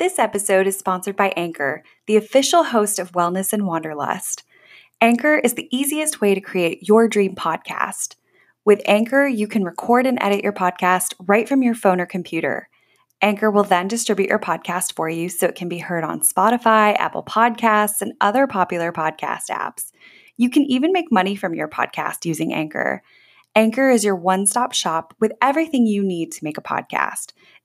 This episode is sponsored by Anchor, the official host of Wellness and Wanderlust. Anchor is the easiest way to create your dream podcast. With Anchor, you can record and edit your podcast right from your phone or computer. Anchor will then distribute your podcast for you so it can be heard on Spotify, Apple Podcasts, and other popular podcast apps. You can even make money from your podcast using Anchor. Anchor is your one stop shop with everything you need to make a podcast.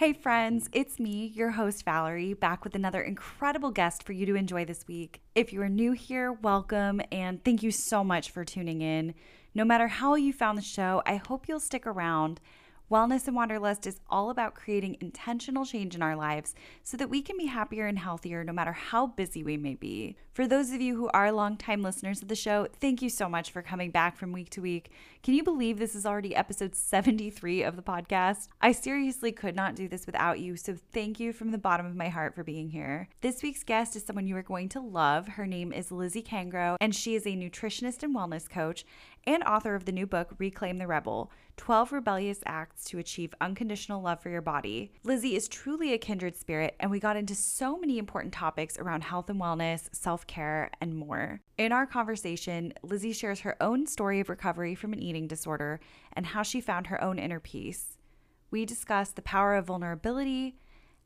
Hey, friends, it's me, your host, Valerie, back with another incredible guest for you to enjoy this week. If you are new here, welcome, and thank you so much for tuning in. No matter how you found the show, I hope you'll stick around. Wellness and Wanderlust is all about creating intentional change in our lives so that we can be happier and healthier no matter how busy we may be. For those of you who are longtime listeners of the show, thank you so much for coming back from week to week. Can you believe this is already episode 73 of the podcast? I seriously could not do this without you, so thank you from the bottom of my heart for being here. This week's guest is someone you are going to love. Her name is Lizzie Kangro, and she is a nutritionist and wellness coach and author of the new book, Reclaim the Rebel 12 Rebellious Acts to Achieve Unconditional Love for Your Body. Lizzie is truly a kindred spirit, and we got into so many important topics around health and wellness, self care, and more. In our conversation, Lizzie shares her own story of recovery from an eating disorder and how she found her own inner peace. We discuss the power of vulnerability,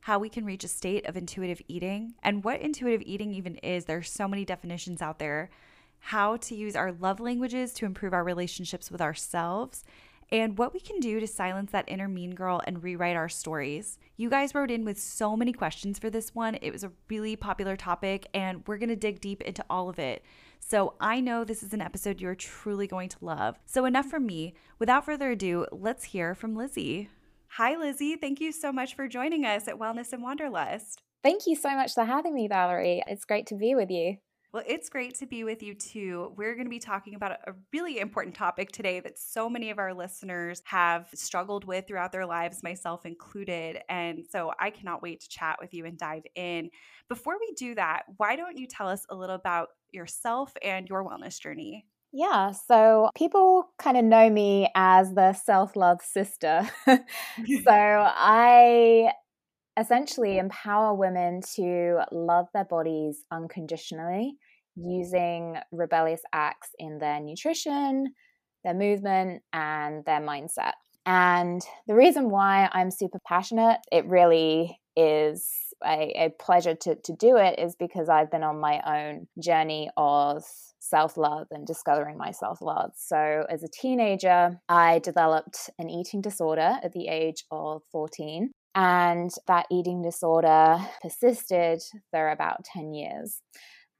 how we can reach a state of intuitive eating, and what intuitive eating even is. There are so many definitions out there how to use our love languages to improve our relationships with ourselves, and what we can do to silence that inner mean girl and rewrite our stories. You guys wrote in with so many questions for this one. It was a really popular topic, and we're gonna dig deep into all of it. So I know this is an episode you're truly going to love. So, enough from me. Without further ado, let's hear from Lizzie. Hi, Lizzie. Thank you so much for joining us at Wellness and Wanderlust. Thank you so much for having me, Valerie. It's great to be with you. Well, it's great to be with you too. We're going to be talking about a really important topic today that so many of our listeners have struggled with throughout their lives, myself included. And so I cannot wait to chat with you and dive in. Before we do that, why don't you tell us a little about yourself and your wellness journey? Yeah, so people kind of know me as the self love sister. so I essentially empower women to love their bodies unconditionally using rebellious acts in their nutrition, their movement, and their mindset. And the reason why I'm super passionate, it really is a, a pleasure to, to do it, is because I've been on my own journey of self love and discovering my self love. So, as a teenager, I developed an eating disorder at the age of 14. And that eating disorder persisted for about 10 years.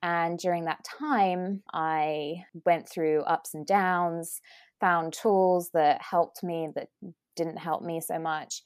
And during that time, I went through ups and downs, found tools that helped me, that didn't help me so much.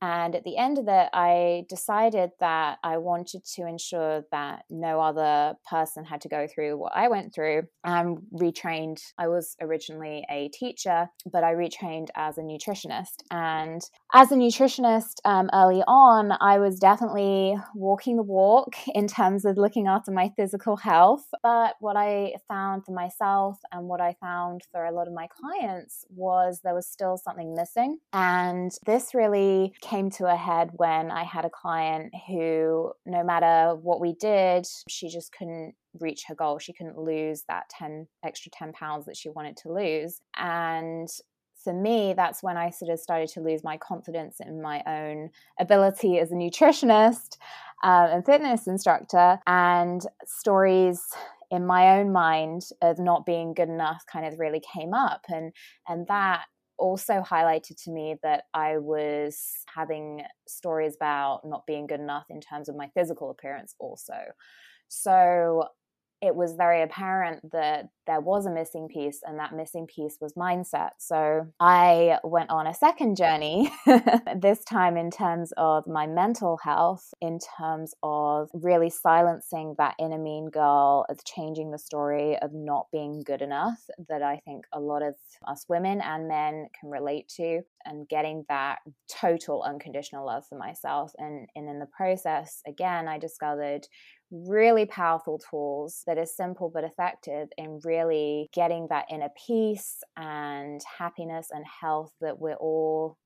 And at the end of it, I decided that I wanted to ensure that no other person had to go through what I went through and retrained. I was originally a teacher, but I retrained as a nutritionist. And as a nutritionist um, early on, I was definitely walking the walk in terms of looking after my physical health. But what I found for myself and what I found for a lot of my clients was there was still something missing. And this really came to a head when I had a client who, no matter what we did, she just couldn't reach her goal. She couldn't lose that 10 extra 10 pounds that she wanted to lose. And for me, that's when I sort of started to lose my confidence in my own ability as a nutritionist uh, and fitness instructor. And stories in my own mind of not being good enough kind of really came up. And, and that also highlighted to me that I was having stories about not being good enough in terms of my physical appearance, also. So it was very apparent that there was a missing piece, and that missing piece was mindset. So I went on a second journey, this time in terms of my mental health, in terms of really silencing that inner mean girl, of changing the story of not being good enough that I think a lot of us women and men can relate to, and getting that total unconditional love for myself. And, and in the process, again, I discovered really powerful tools that are simple but effective in really getting that inner peace and happiness and health that we're all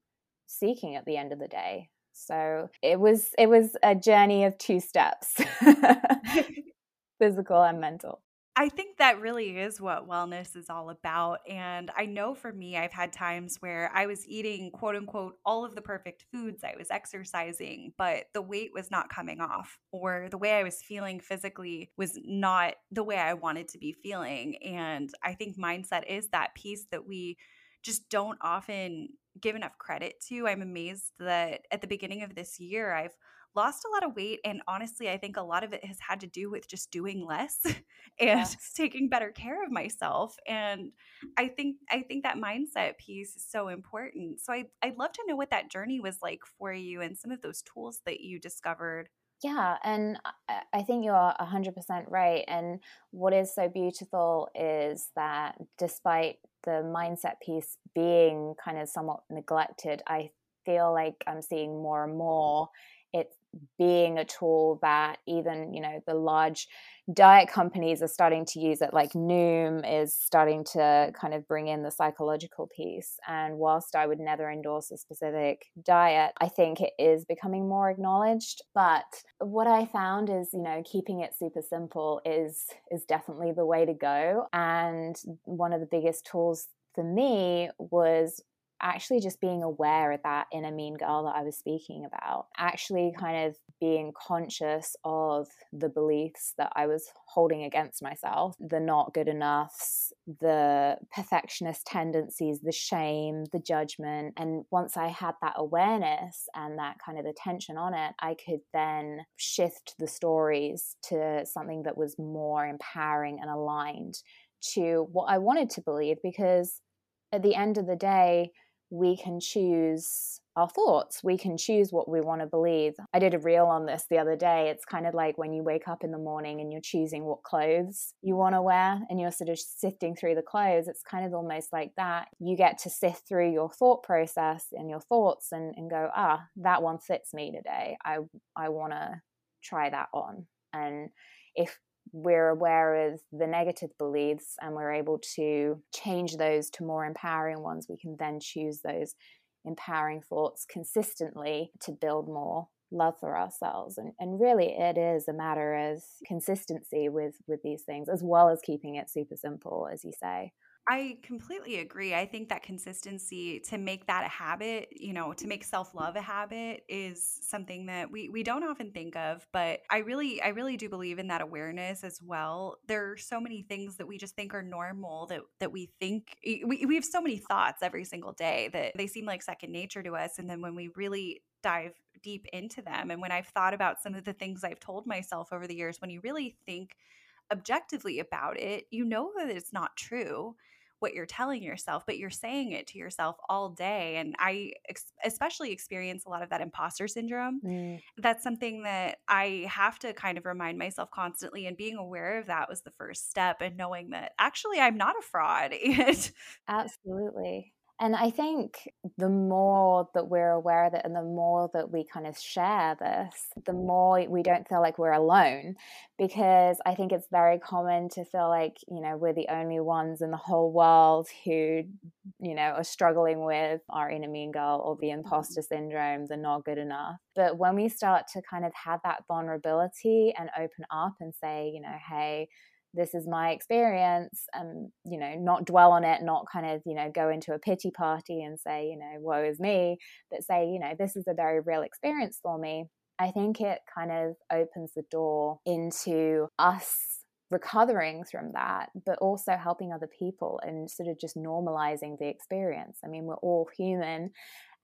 seeking at the end of the day. So it was it was a journey of two steps. physical and mental. I think that really is what wellness is all about. And I know for me, I've had times where I was eating quote unquote all of the perfect foods, I was exercising, but the weight was not coming off, or the way I was feeling physically was not the way I wanted to be feeling. And I think mindset is that piece that we just don't often give enough credit to. I'm amazed that at the beginning of this year, I've lost a lot of weight. And honestly, I think a lot of it has had to do with just doing less and yes. taking better care of myself. And I think I think that mindset piece is so important. So I, I'd love to know what that journey was like for you and some of those tools that you discovered. Yeah, and I think you're 100% right. And what is so beautiful is that despite the mindset piece being kind of somewhat neglected, I feel like I'm seeing more and more being a tool that even you know the large diet companies are starting to use it like Noom is starting to kind of bring in the psychological piece. And whilst i would never endorse a specific diet i think it is becoming more acknowledged. But what i found is you know keeping it super simple is is definitely the way to go. And one of the biggest tools for me was actually just being aware of that inner mean girl that I was speaking about, actually kind of being conscious of the beliefs that I was holding against myself, the not good enoughs, the perfectionist tendencies, the shame, the judgment. And once I had that awareness and that kind of attention on it, I could then shift the stories to something that was more empowering and aligned to what I wanted to believe because at the end of the day, we can choose our thoughts. We can choose what we want to believe. I did a reel on this the other day. It's kind of like when you wake up in the morning and you're choosing what clothes you want to wear and you're sort of sifting through the clothes. It's kind of almost like that. You get to sift through your thought process and your thoughts and, and go, ah, that one fits me today. I I want to try that on. And if we're aware of the negative beliefs and we're able to change those to more empowering ones, we can then choose those empowering thoughts consistently to build more love for ourselves. And, and really it is a matter of consistency with with these things as well as keeping it super simple as you say I completely agree. I think that consistency to make that a habit, you know, to make self-love a habit is something that we we don't often think of, but I really I really do believe in that awareness as well. There are so many things that we just think are normal that that we think we we have so many thoughts every single day that they seem like second nature to us and then when we really dive deep into them and when I've thought about some of the things I've told myself over the years when you really think objectively about it, you know that it's not true what you're telling yourself, but you're saying it to yourself all day. And I ex- especially experience a lot of that imposter syndrome. Mm. That's something that I have to kind of remind myself constantly. And being aware of that was the first step, and knowing that actually I'm not a fraud. Absolutely. And I think the more that we're aware of it and the more that we kind of share this, the more we don't feel like we're alone. Because I think it's very common to feel like, you know, we're the only ones in the whole world who, you know, are struggling with our inner mean girl or the mm-hmm. imposter syndrome, the not good enough. But when we start to kind of have that vulnerability and open up and say, you know, hey, this is my experience and you know not dwell on it not kind of you know go into a pity party and say you know woe is me but say you know this is a very real experience for me. I think it kind of opens the door into us recovering from that but also helping other people and sort of just normalizing the experience. I mean we're all human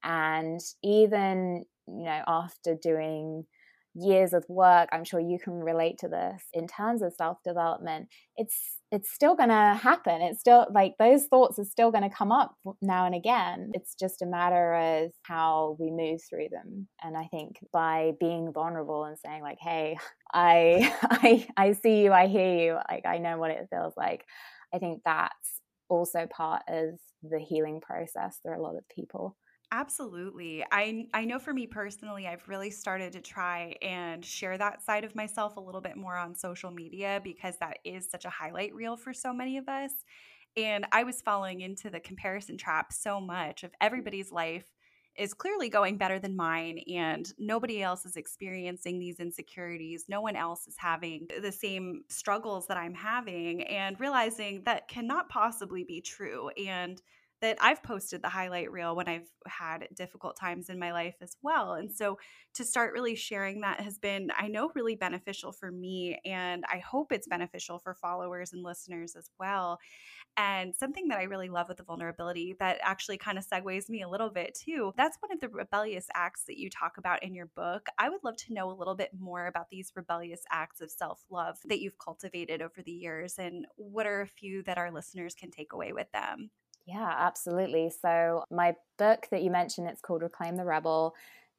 and even you know after doing years of work i'm sure you can relate to this in terms of self development it's it's still going to happen. It's still like those thoughts are still going to come up now and again. It's just a matter of how we move through them. And i think by being vulnerable and saying like hey i i i see you i hear you like i know what it feels like i think that's also part of the healing process for a lot of people Absolutely. I I know for me personally, I've really started to try and share that side of myself a little bit more on social media because that is such a highlight reel for so many of us. And I was falling into the comparison trap so much of everybody's life is clearly going better than mine and nobody else is experiencing these insecurities. No one else is having the same struggles that I'm having and realizing that cannot possibly be true and that I've posted the highlight reel when I've had difficult times in my life as well. And so to start really sharing that has been, I know, really beneficial for me. And I hope it's beneficial for followers and listeners as well. And something that I really love with the vulnerability that actually kind of segues me a little bit too. That's one of the rebellious acts that you talk about in your book. I would love to know a little bit more about these rebellious acts of self love that you've cultivated over the years and what are a few that our listeners can take away with them. Yeah, absolutely. So, my book that you mentioned, it's called Reclaim the Rebel.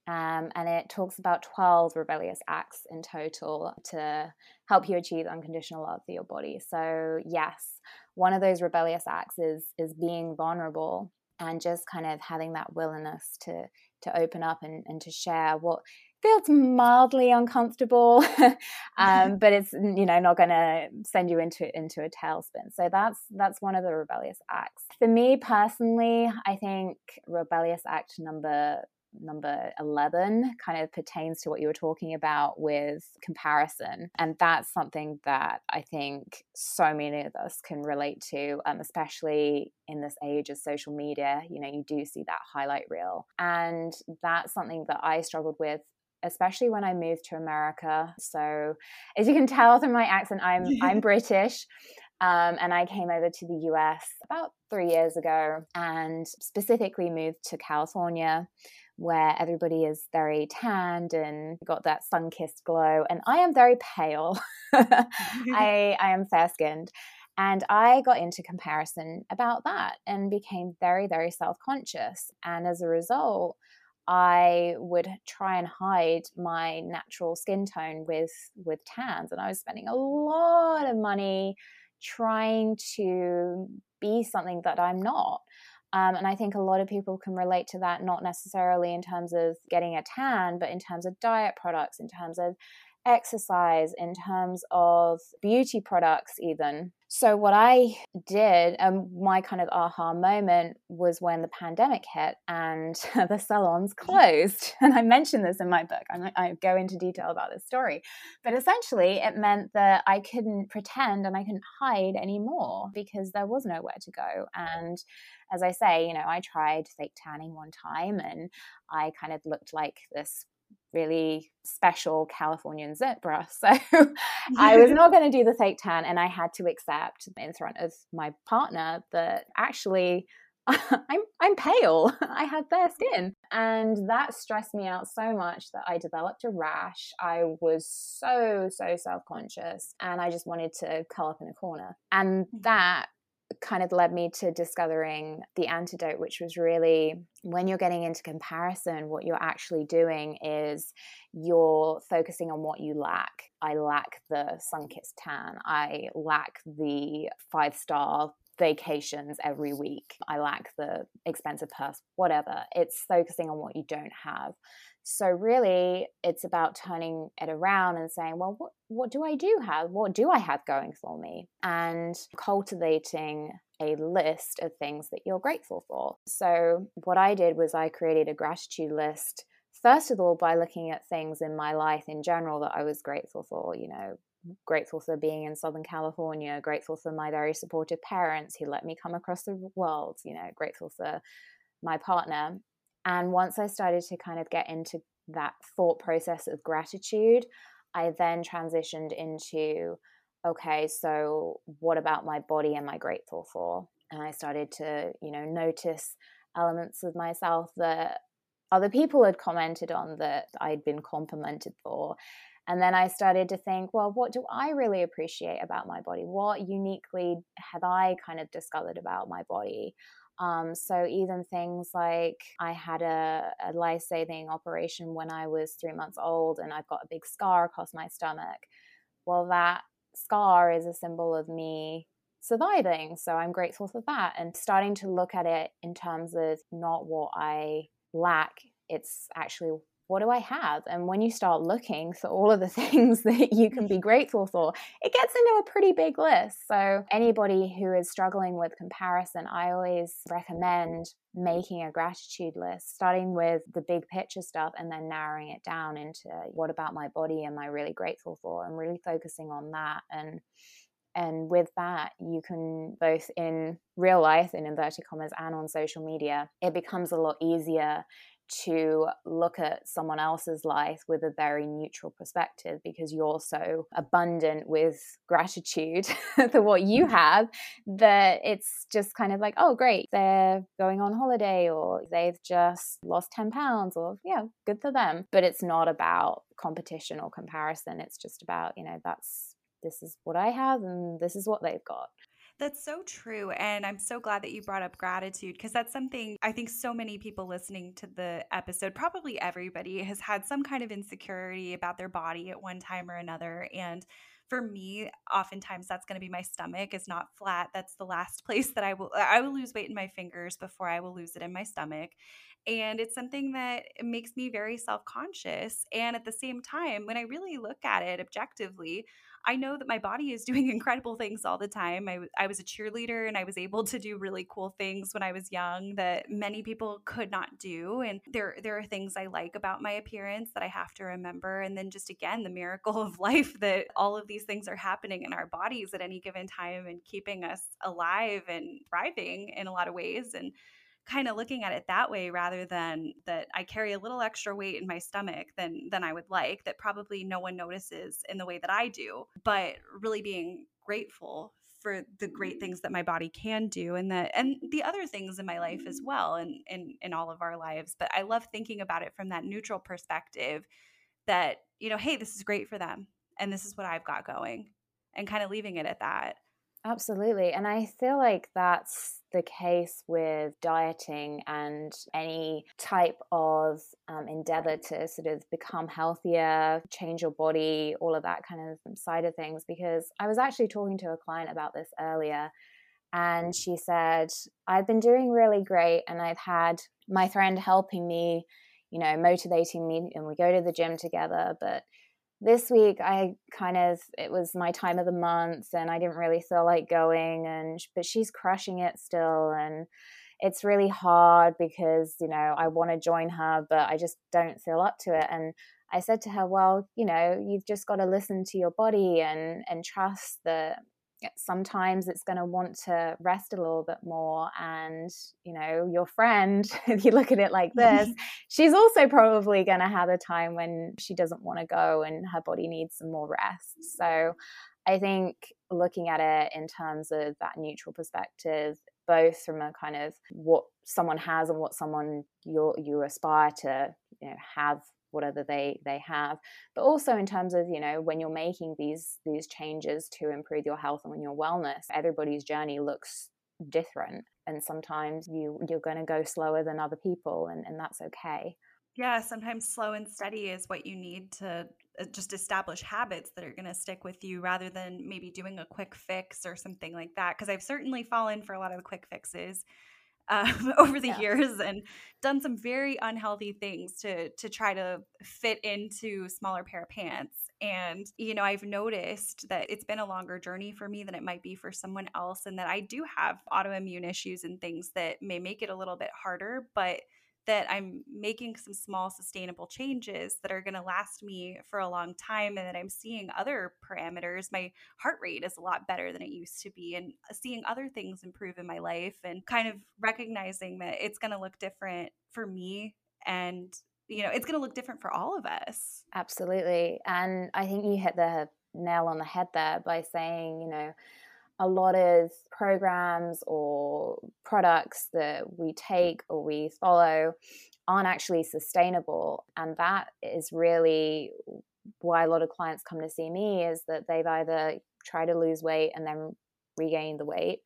Um, and it talks about 12 rebellious acts in total to help you achieve unconditional love for your body. So, yes, one of those rebellious acts is, is being vulnerable and just kind of having that willingness to, to open up and, and to share what feels mildly uncomfortable um, but it's you know not going to send you into into a tailspin. So that's that's one of the rebellious acts. For me personally i think rebellious act number number 11 kind of pertains to what you were talking about with comparison. And that's something that i think so many of us can relate to um, especially in this age of social media. You know you do see that highlight reel. And that's something that i struggled with especially when I moved to America. So, as you can tell from my accent, I'm I'm British. Um, and I came over to the US about three years ago and specifically moved to California, where everybody is very tanned and got that sun kissed glow. And I am very pale, I, I am fair skinned. And I got into comparison about that and became very, very self conscious. And as a result, I would try and hide my natural skin tone with with tans and I was spending a lot of money trying to be something that I'm not. Um, and I think a lot of people can relate to that, not necessarily in terms of getting a tan, but in terms of diet products, in terms of exercise, in terms of beauty products, even. So, what I did, um, my kind of aha moment was when the pandemic hit and the salons mm-hmm. closed. And I mentioned this in my book. I, I go into detail about this story. But essentially, it meant that I couldn't pretend and I couldn't hide anymore because there was nowhere to go. And as I say, you know, I tried fake tanning one time and I kind of looked like this really special Californian zebra. So I was not going to do the fake tan, and I had to accept in front of my partner that actually I'm I'm pale. I have fair skin, and that stressed me out so much that I developed a rash. I was so so self conscious, and I just wanted to curl up in a corner, and mm. that kind of led me to discovering the antidote, which was really when you're getting into comparison, what you're actually doing is you're focusing on what you lack. I lack the sun kissed tan. I lack the five star vacations every week. I lack the expensive purse, whatever. It's focusing on what you don't have. So really, it's about turning it around and saying, well, what, what do I do have? What do I have going for me? And cultivating a list of things that you're grateful for. So what I did was I created a gratitude list. First of all, by looking at things in my life in general that I was grateful for, you know, grateful for being in Southern California, grateful for my very supportive parents who let me come across the world, you know, grateful for my partner. And once I started to kind of get into that thought process of gratitude, I then transitioned into okay, so what about my body am I grateful for? And I started to, you know, notice elements of myself that other people had commented on that I'd been complimented for. And then I started to think, well, what do I really appreciate about my body? What uniquely have I kind of discovered about my body? Um, so even things like I had a, a life saving operation when I was three months old, and I've got a big scar across my stomach. Well, that scar is a symbol of me surviving. So I'm grateful for that. And starting to look at it in terms of not what I lack, it's actually what do I have? And when you start looking for all of the things that you can be mm-hmm. grateful for, it gets into a pretty big list. So, anybody who is struggling with comparison, I always recommend making a gratitude list, starting with the big picture stuff and then narrowing it down into what about my body am I really grateful for and really focusing on that. And and with that, you can both in real life, in inverted commas, and on social media, it becomes a lot easier to look at someone else's life with a very neutral perspective because you're so abundant with gratitude for what you mm-hmm. have that it's just kind of like, oh, great, they're going on holiday or they've just lost 10 pounds or, yeah, good for them. But it's not about competition or comparison. It's just about, you know, that's this is what I have and this is what they've got. That's so true. And I'm so glad that you brought up gratitude because that's something I think so many people listening to the episode, probably everybody, has had some kind of insecurity about their body at one time or another. And for me, oftentimes that's going to be my stomach is not flat. That's the last place that I will I will lose weight in my fingers before I will lose it in my stomach. And it's something that makes me very self-conscious. And at the same time, when I really look at it objectively, I know that my body is doing incredible things all the time. I, I was a cheerleader and I was able to do really cool things when I was young that many people could not do. And there, there are things I like about my appearance that I have to remember. And then just again, the miracle of life that all of these things are happening in our bodies at any given time and keeping us alive and thriving in a lot of ways. And kind of looking at it that way rather than that I carry a little extra weight in my stomach than than I would like that probably no one notices in the way that I do but really being grateful for the great mm-hmm. things that my body can do and that and the other things in my life as mm-hmm. well and in in all of our lives but I love thinking about it from that neutral perspective that you know hey this is great for them and this is what I've got going and kind of leaving it at that Absolutely. And I feel like that's the case with dieting and any type of um, endeavor to sort of become healthier, change your body, all of that kind of side of things. Because I was actually talking to a client about this earlier. And she said, I've been doing really great. And I've had my friend helping me, you know, motivating me. And we go to the gym together. But this week i kind of it was my time of the month and i didn't really feel like going and but she's crushing it still and it's really hard because you know i want to join her but i just don't feel up to it and i said to her well you know you've just got to listen to your body and and trust that sometimes it's going to want to rest a little bit more and you know your friend if you look at it like this she's also probably going to have a time when she doesn't want to go and her body needs some more rest. So i think looking at it in terms of that neutral perspective both from a kind of what someone has and what someone you you aspire to you know have whatever they they have. But also in terms of you know when you're making these these changes to improve your health and your wellness everybody's journey looks different. And sometimes you you're going to go slower than other people and, and that's okay. Yeah sometimes slow and steady is what you need to uh, just establish habits that are going to stick with you rather than maybe doing a quick fix or something like that. Because i've certainly fallen for a lot of the quick fixes um, over the yeah. years and done some very unhealthy things to to try to fit into smaller pair of pants and you know i've noticed that it's been a longer journey for me than it might be for someone else and that i do have autoimmune issues and things that may make it a little bit harder but that I'm making some small sustainable changes that are going to last me for a long time and that I'm seeing other parameters. My heart rate is a lot better than it used to be and uh, seeing other things improve in my life and kind of recognizing that it's going to look different for me and you know, it's going to look different for all of us. Absolutely. And I think you hit the nail on the head there by saying, you know, a lot of programs or products that we take or we follow aren't actually sustainable. And that is really why a lot of clients come to see me is that they've either tried to lose weight and then regain the weight,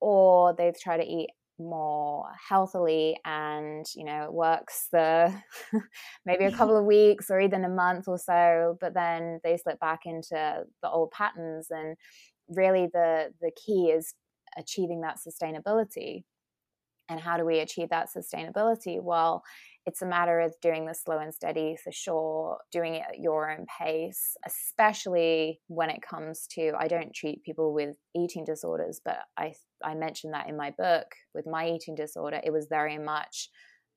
or they've tried to eat more healthily and you know it works the maybe a couple of weeks or even a month or so but then they slip back into the old patterns and really the the key is achieving that sustainability. And how do we achieve that sustainability? Well it's a matter of doing the slow and steady for sure, doing it at your own pace, especially when it comes to I don't treat people with eating disorders, but I I mentioned that in my book with my eating disorder, it was very much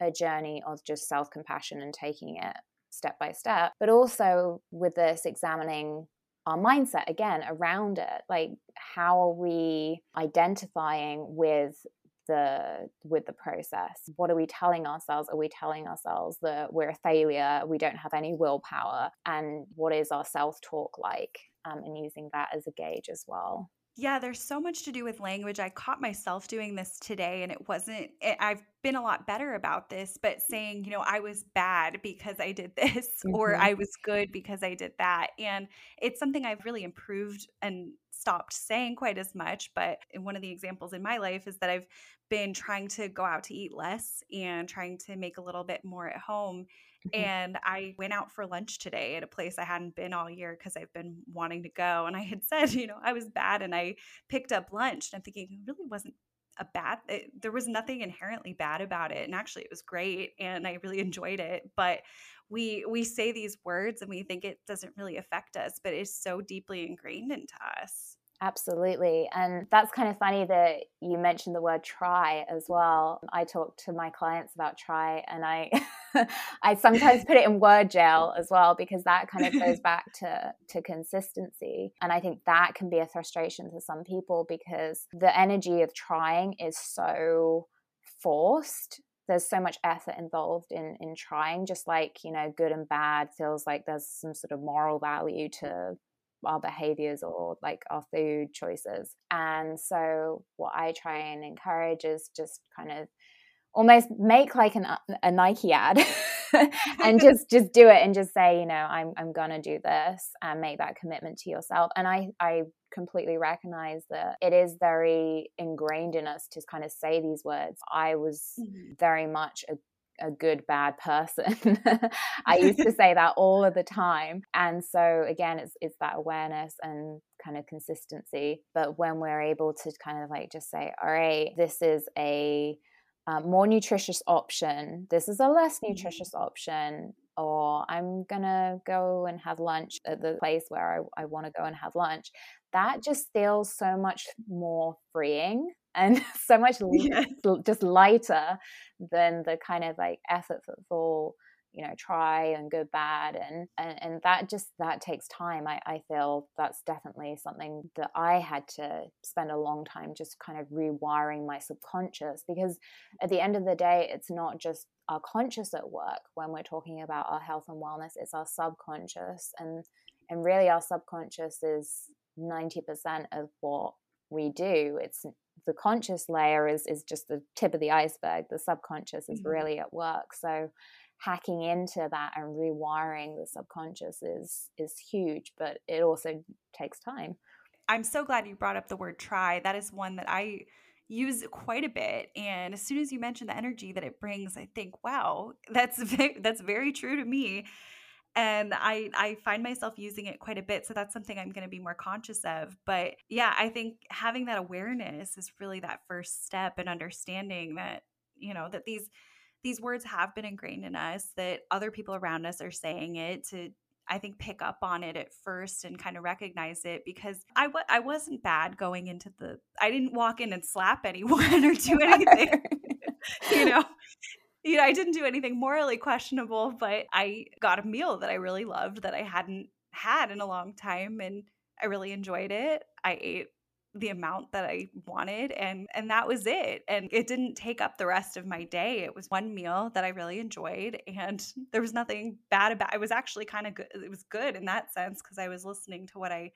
a journey of just self-compassion and taking it step by step, but also with this examining our mindset again around it like how are we identifying with the with the process? What are we telling ourselves? Are we telling ourselves that we're a failure we don't have any willpower and what is our self-talk like? Um, and using that as a gauge as well yeah, there's so much to do with language. I caught myself doing this today, and it wasn't, it, I've been a lot better about this, but saying, you know, I was bad because I did this, mm-hmm. or I was good because I did that. And it's something I've really improved and stopped saying quite as much. But one of the examples in my life is that I've been trying to go out to eat less and trying to make a little bit more at home. Mm-hmm. And I went out for lunch today at a place I hadn't been all year because I've been wanting to go. And I had said, you know, I was bad and I picked up lunch. And I'm thinking, it really wasn't a bad it, there was nothing inherently bad about it and actually it was great and i really enjoyed it but we we say these words and we think it doesn't really affect us but it's so deeply ingrained into us Absolutely. And that's kind of funny that you mentioned the word try as well. I talk to my clients about try and I I sometimes put it in word jail as well because that kind of goes back to to consistency. And I think that can be a frustration to some people because the energy of trying is so forced there's so much effort involved in in trying just like you know good and bad feels like there's some sort of moral value to our behaviors or like our food choices. And so, what I try and encourage is just kind of almost make like an, a Nike ad and just just do it and just say you know I'm I'm gonna do this and make that commitment to yourself and I I completely recognize that it is very ingrained in us to kind of say these words I was mm-hmm. very much a a good bad person i used to say that all of the time and so again it's it's that awareness and kind of consistency but when we're able to kind of like just say all right this is a um, more nutritious option this is a less mm-hmm. nutritious option or i'm gonna go and have lunch at the place where i, I want to go and have lunch that just feels so much more freeing and so much yes. just lighter than the kind of like effortful you know try and go bad and and, and that just that takes time I, I feel that's definitely something that i had to spend a long time just kind of rewiring my subconscious because at the end of the day it's not just our conscious at work when we're talking about our health and wellness it's our subconscious and and really our subconscious is 90% of what we do it's the conscious layer is is just the tip of the iceberg the subconscious is mm-hmm. really at work. So hacking into that and rewiring the subconscious is is huge but it also takes time. I'm so glad you brought up the word try. That is one that i use quite a bit and as soon as you mention the energy that it brings i think wow that's very, that's very true to me and I I find myself using it quite a bit so that's something I'm going to be more conscious of but yeah I think having that awareness is really that first step in understanding that you know that these these words have been ingrained in us that other people around us are saying it to I think pick up on it at first and kind of recognize it because I w- I wasn't bad going into the I didn't walk in and slap anyone or do anything you know you know, I didn't do anything morally questionable, but I got a meal that I really loved that I hadn't had in a long time and I really enjoyed it. I ate the amount that I wanted and and that was it. And it didn't take up the rest of my day. It was one meal that I really enjoyed and there was nothing bad about it. was actually kind of good. It was good in that sense because I was listening to what I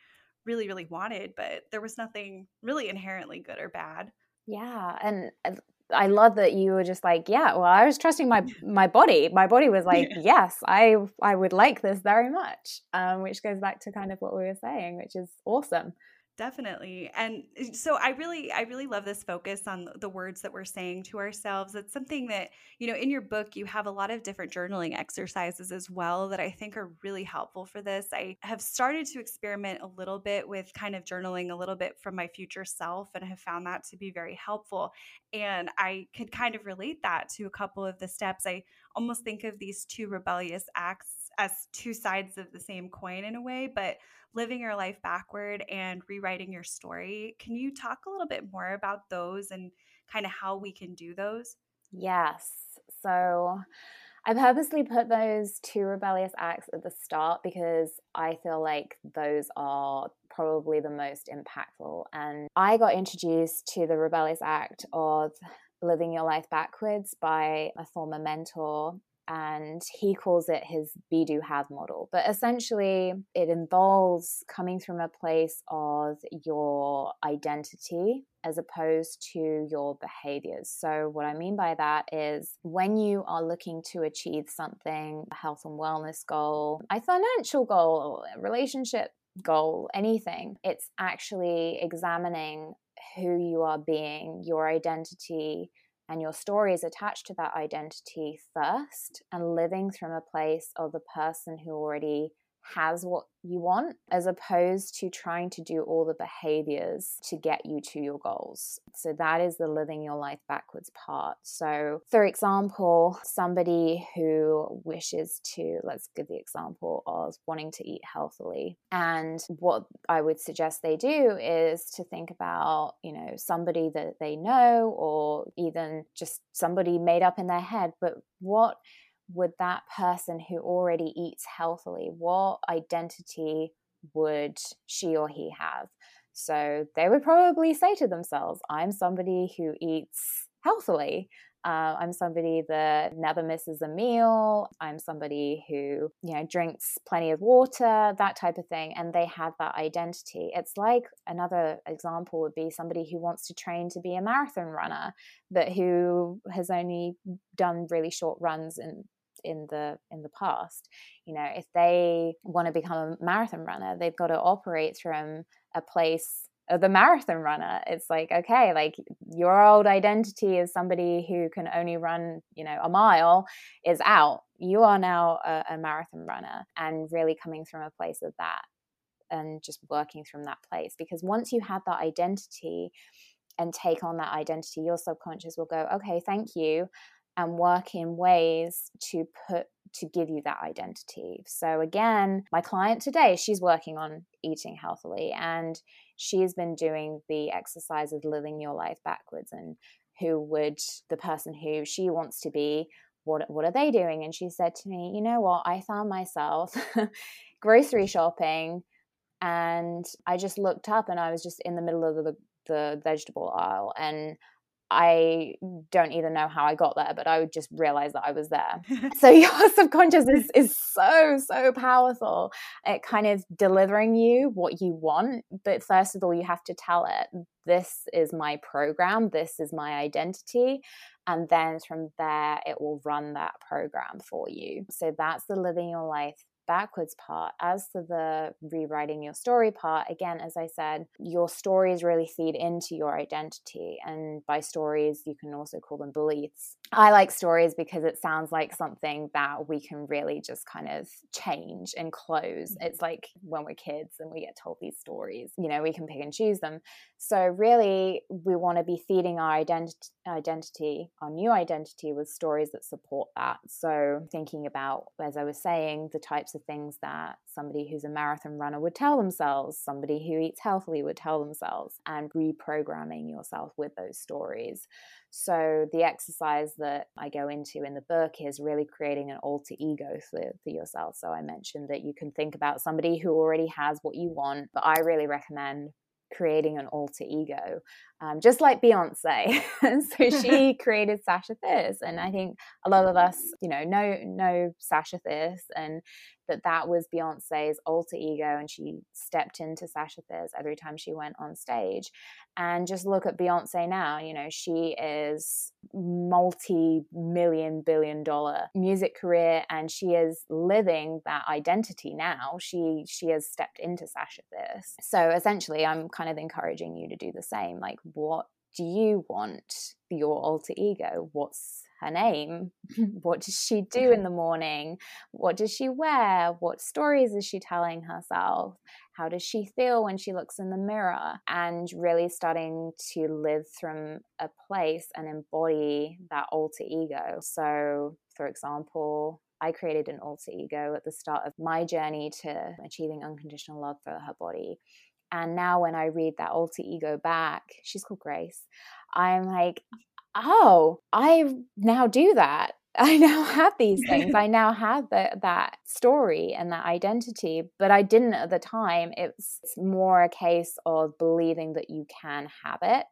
really really wanted, but there was nothing really inherently good or bad. Yeah, and uh, I love that you were just like, yeah, well, I was trusting my my body. My body was like, yeah. yes, I I would like this very much. Um, which goes back to kind of what we were saying, which is awesome definitely and eh, so i really i really love this focus on the words that we're saying to ourselves it's something that you know in your book you have a lot of different journaling exercises as well that i think are really helpful for this i have started to experiment a little bit with kind of journaling a little bit from my future self and have found that to be very helpful and i could kind of relate that to a couple of the steps i almost think of these two rebellious acts as two sides of the same coin in a way but living your life backward and rewriting your story. Can you talk a little bit more about those and kind of how we can do those? Yes. So I purposely put those two rebellious acts at the start because I feel like those are probably the most impactful. And I got introduced to the rebellious act of living your life backwards by a former mentor and he calls it his be do have model. But essentially, it involves coming from a place of your identity as opposed to your behaviors. So, what I mean by that is when you are looking to achieve something, a health and wellness goal, a financial goal, a relationship goal, anything, it's actually examining who you are being, your identity and your story is attached to that identity first and living from a place of the person who already has what you want as opposed to trying to do all the behaviors to get you to your goals. So that is the living your life backwards part. So, for example, somebody who wishes to, let's give the example of wanting to eat healthily. And what I would suggest they do is to think about, you know, somebody that they know or even just somebody made up in their head, but what would that person who already eats healthily, what identity would she or he have? So they would probably say to themselves, I'm somebody who eats healthily. Uh, I'm somebody that never misses a meal. I'm somebody who, you know, drinks plenty of water, that type of thing. And they have that identity. It's like another example would be somebody who wants to train to be a marathon runner, but who has only done really short runs and in the in the past you know if they want to become a marathon runner they've got to operate from a place of the marathon runner. It's like okay like your old identity as somebody who can only run you know a mile is out. You are now a, a marathon runner and really coming from a place of that and just working from that place because once you have that identity and take on that identity your subconscious will go okay thank you and work in ways to put to give you that identity. So again, my client today, she's working on eating healthily and she's been doing the exercise of living your life backwards and who would the person who she wants to be what what are they doing and she said to me you know what i found myself grocery shopping and i just looked up and i was just in the middle of the, the vegetable aisle and I don't even know how I got there, but I would just realize that I was there. so your subconscious is, is so, so powerful at kind of delivering you what you want. But first of all, you have to tell it, this is my program, this is my identity. And then from there, it will run that program for you. So that's the living your life backwards part. As to the rewriting your story part, again, as I said, your stories really feed into your identity. And by stories, you can also call them beliefs. I like stories because it sounds like something that we can really just kind of change and close. Mm-hmm. It's like when we're kids and we get told these stories, you know, we can pick and choose them. So, really, we want to be feeding our identi- identity, our new identity, with stories that support that. So, thinking about, as I was saying, the types of things that somebody who's a marathon runner would tell themselves, somebody who eats healthily would tell themselves, and reprogramming yourself with those stories. So, the exercise that I go into in the book is really creating an alter ego for, for yourself. So, I mentioned that you can think about somebody who already has what you want, but I really recommend creating an alter ego, um, just like Beyonce. so she created Sasha Fierce, and I think a lot of us, you know, know know Sasha Fierce, and that that was Beyonce's alter ego and she stepped into Sasha Fierce every time she went on stage. And just look at Beyonce now, you know, she is multi million billion dollar music career and she is living that identity now. She she has stepped into Sasha this. So essentially I'm kind of encouraging you to do the same. Like what do you want your alter ego? What's her name? what does she do in the morning? What does she wear? What stories is she telling herself? How does she feel when she looks in the mirror? And really starting to live from a place and embody that alter ego. So, for example, I created an alter ego at the start of my journey to achieving unconditional love for her body. And now when I read that alter ego back, she's called Grace, I'm like, oh, I now do that. I now have these things. I now have the, that story and that identity, but I didn't at the time. It's more a case of believing that you can have it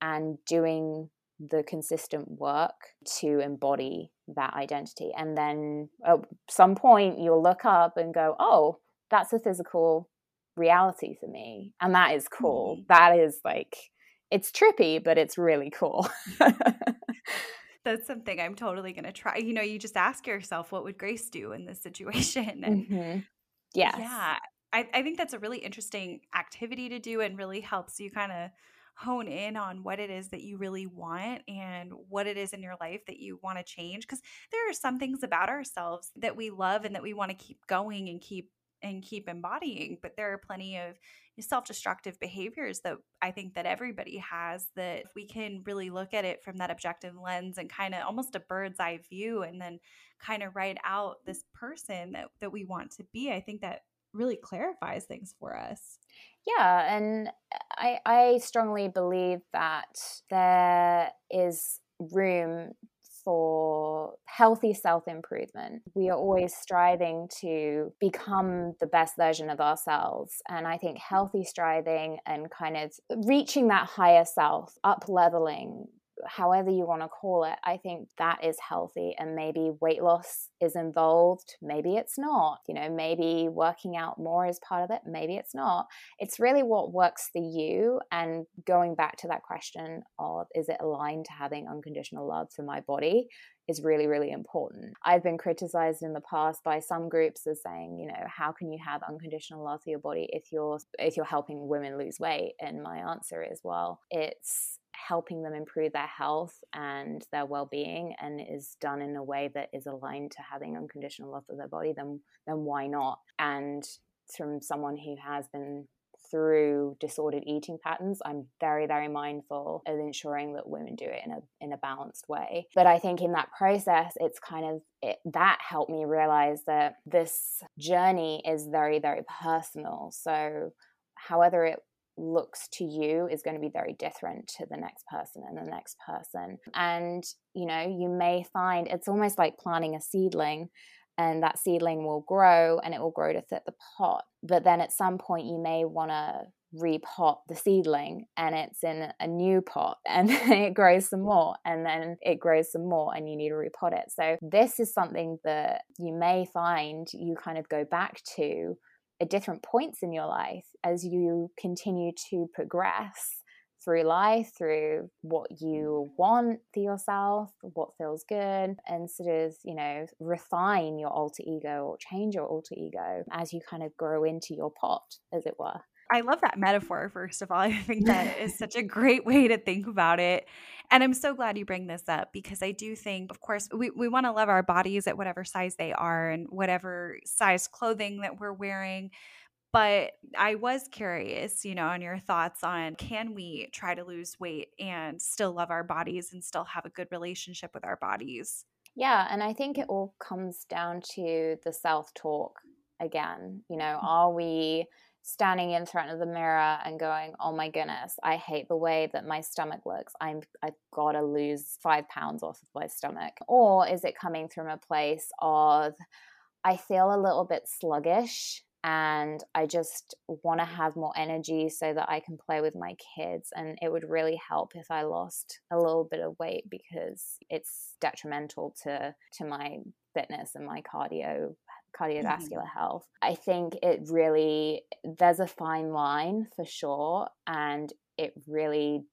and doing the consistent work to embody that identity. And then at some point, you'll look up and go, oh, that's a physical reality for me. And that is cool. Mm-hmm. That is like, it's trippy, but it's really cool. That's something I'm totally going to try. You know, you just ask yourself, what would Grace do in this situation? And mm-hmm. yes. yeah, I, I think that's a really interesting activity to do and really helps you kind of hone in on what it is that you really want and what it is in your life that you want to change because there are some things about ourselves that we love and that we want to keep going and keep and keep embodying but there are plenty of self-destructive behaviors that I think that everybody has that we can really look at it from that objective lens and kind of almost a bird's eye view and then kind of write out this person that, that we want to be. I think that really clarifies things for us. Yeah, and I I strongly believe that there is room for healthy self improvement. We are always striving to become the best version of ourselves. And I think healthy striving and kind of reaching that higher self, up leveling, however you want to call it, I think that is healthy. And maybe weight loss is involved, maybe it's not. You know, maybe working out more is part of it, maybe it's not. It's really what works for you. And going back to that question of is it aligned to having unconditional love for my body? is really really important. I've been criticized in the past by some groups as saying, you know, how can you have unconditional love for your body if you're if you're helping women lose weight? And my answer is, well, it's helping them improve their health and their well-being and is done in a way that is aligned to having unconditional love for their body then then why not? And from someone who has been through disordered eating patterns i'm very very mindful of ensuring that women do it in a in a balanced way. But i think in that process it's kind of it, that helped me realize that this journey is very very personal. So however it looks to you is going to be very different to the next person and the next person. And, you know, you may find it's almost like planting a seedling and that seedling will grow and it will grow to fit the pot. But then at some point, you may want to repot the seedling and it's in a new pot and it grows some more and then it grows some more and you need to repot it. So, this is something that you may find you kind of go back to at different points in your life as you continue to progress through life, through what you mm-hmm. want for yourself, what feels good, and sort of, you know, refine your alter ego or change your alter ego as you kind of grow into your pot, as it were. I love that metaphor, first of all. I think that is such a great way to think about it. And I'm so glad you bring this up because I do think, of course, we, we want to love our bodies at whatever size they are and whatever size clothing that we're wearing. But I was curious, you know, on your thoughts on can we try to lose weight and still love our bodies and still have a good relationship with our bodies? Yeah. And I think it all comes down to the self talk again. You know, mm. are we standing in front of the mirror and going, "Oh my goodness, I hate the way that my stomach looks. I'm I've got to lose 5 pounds off of my stomach." Or is it coming from a place of I feel a little bit sluggish and I just want to have more energy so that I can play with my kids. And it would really help if I lost a little bit of weight because it's detrimental to to my fitness and my cardio cardiovascular mm-hmm. health. I think it really, there's a fine line for sure. And it really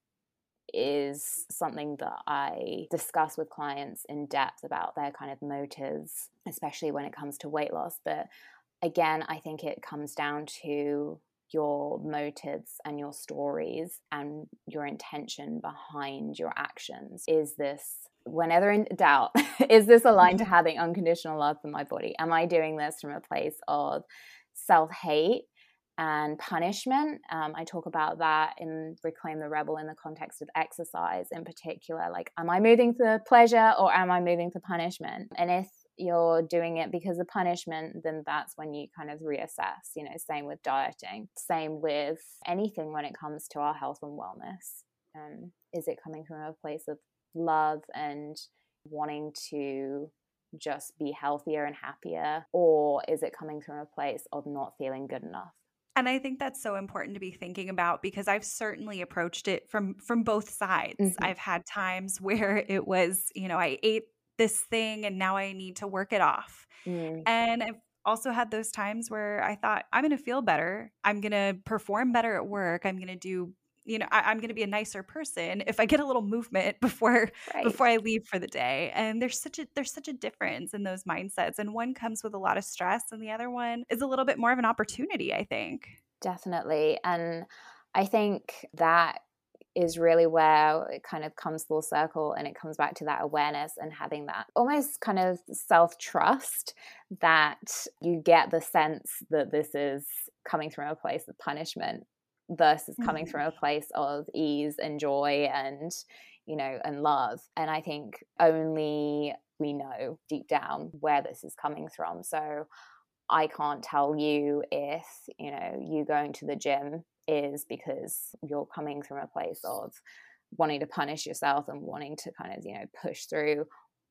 is something that I discuss with clients in depth about their kind of motives, especially when it comes to weight loss. But again, I think it comes down to your motives and your stories and your intention behind your actions. Is this, whenever in doubt, is this aligned to mm-hmm. having unconditional love for my body? Am I doing this from a place of self hate? and punishment. Um, I talk about that in Reclaim the Rebel in the context of exercise in particular. Like, am I moving for pleasure or am I moving for punishment? And if you're doing it because of punishment, then that's when you kind of reassess. You know, same with dieting, same with anything when it comes to our health and wellness. Um, is it coming from a place of love and wanting to just be healthier and happier? Or is it coming from a place of not feeling good enough? And I think that's so important to be thinking about because I've certainly approached it from from both sides. Mm-hmm. I've had times where it was, you know, I ate this thing and now I need to work it off. Mm. And I've also had those times where I thought I'm going to feel better. I'm going to perform better at work. I'm going to do you know I, am going to be a nicer person if i get a little movement before right. before i leave for the day and there's such a there's such a difference in those mindsets and one comes with a lot of stress and the other one is a little bit more of an opportunity i think definitely and i think that is really where it kind of comes full circle and it comes back to that awareness and having that almost kind of self trust that you get the sense that this is coming from a place of punishment versus coming mm-hmm. from a place of ease and joy and you know and love and i think only we know deep down where this is coming from so i can't tell you if you know you going to the gym is because you're coming from a place of wanting to punish yourself and wanting to kind of you know push through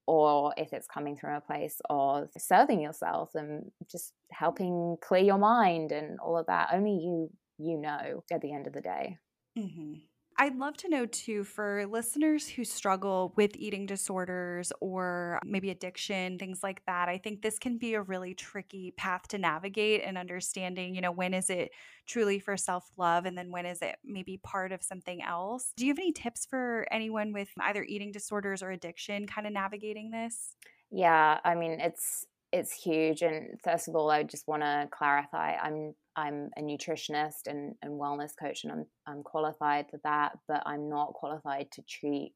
or if it's coming from a place of serving yourself and just helping clear your mind and all of that only you you know at the end of the day. Mm-hmm. I'd love to know too for listeners who struggle with eating disorders or maybe addiction, things like that. I think this can be a really tricky path to navigate and understanding, you know, when is it truly for self love and then when is it maybe part of something else? Do you have any tips for anyone with either eating disorders or addiction kind of navigating this? Yeah, I mean, it's it's huge and first of all i just want to clarify i'm i'm a nutritionist and, and wellness coach and I'm, I'm qualified for that but i'm not qualified to treat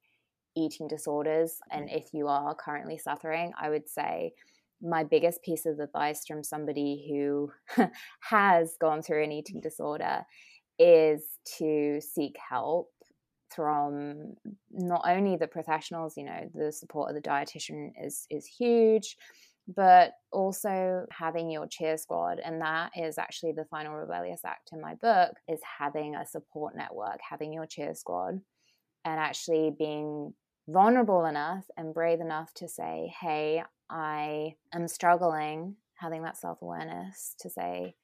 eating disorders and mm. if you are currently suffering i would say my biggest piece of advice from somebody who has gone through an eating disorder is to seek help from not only the professionals you know the support of the dietitian is is huge but also having your cheer squad and that is actually the final rebellious act in my book is having a support network having your cheer squad and actually being vulnerable enough and brave enough to say hey i am struggling having that self-awareness to say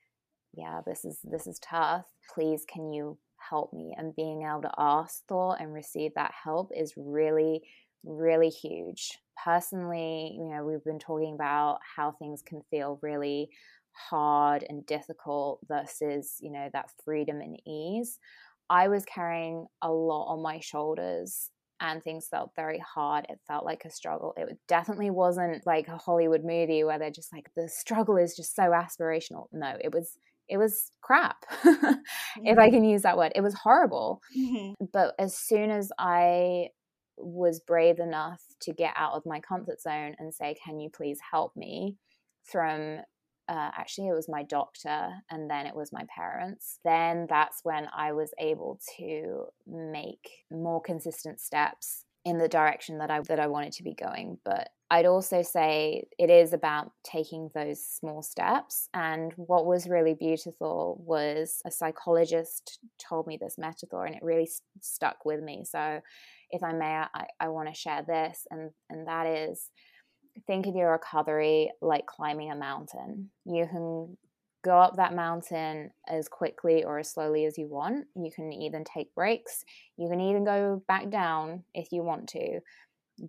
yeah this is this is tough please can you help me and being able to ask for and receive that help is really really huge. Personally, you know, we've been talking about how things can feel really hard and difficult versus, you know, that freedom and ease. I was carrying a lot on my shoulders and things felt very hard. It felt like a struggle. It definitely wasn't like a Hollywood movie where they're just like the struggle is just so aspirational. No, it was it was crap. mm-hmm. If I mm-hmm. can use that word. It was horrible. Mm-hmm. But as soon as I was brave enough to get out of my comfort zone and say, Can you please help me? From uh, actually, it was my doctor and then it was my parents. Then that's when I was able to make more consistent steps in the direction that I that I wanted to be going. But I'd also say it is about taking those small steps. And what was really beautiful was a psychologist told me this metaphor, and it really st- stuck with me. So if I may, I, I want to share this, and, and that is think of your recovery like climbing a mountain. You can go up that mountain as quickly or as slowly as you want. You can even take breaks. You can even go back down if you want to.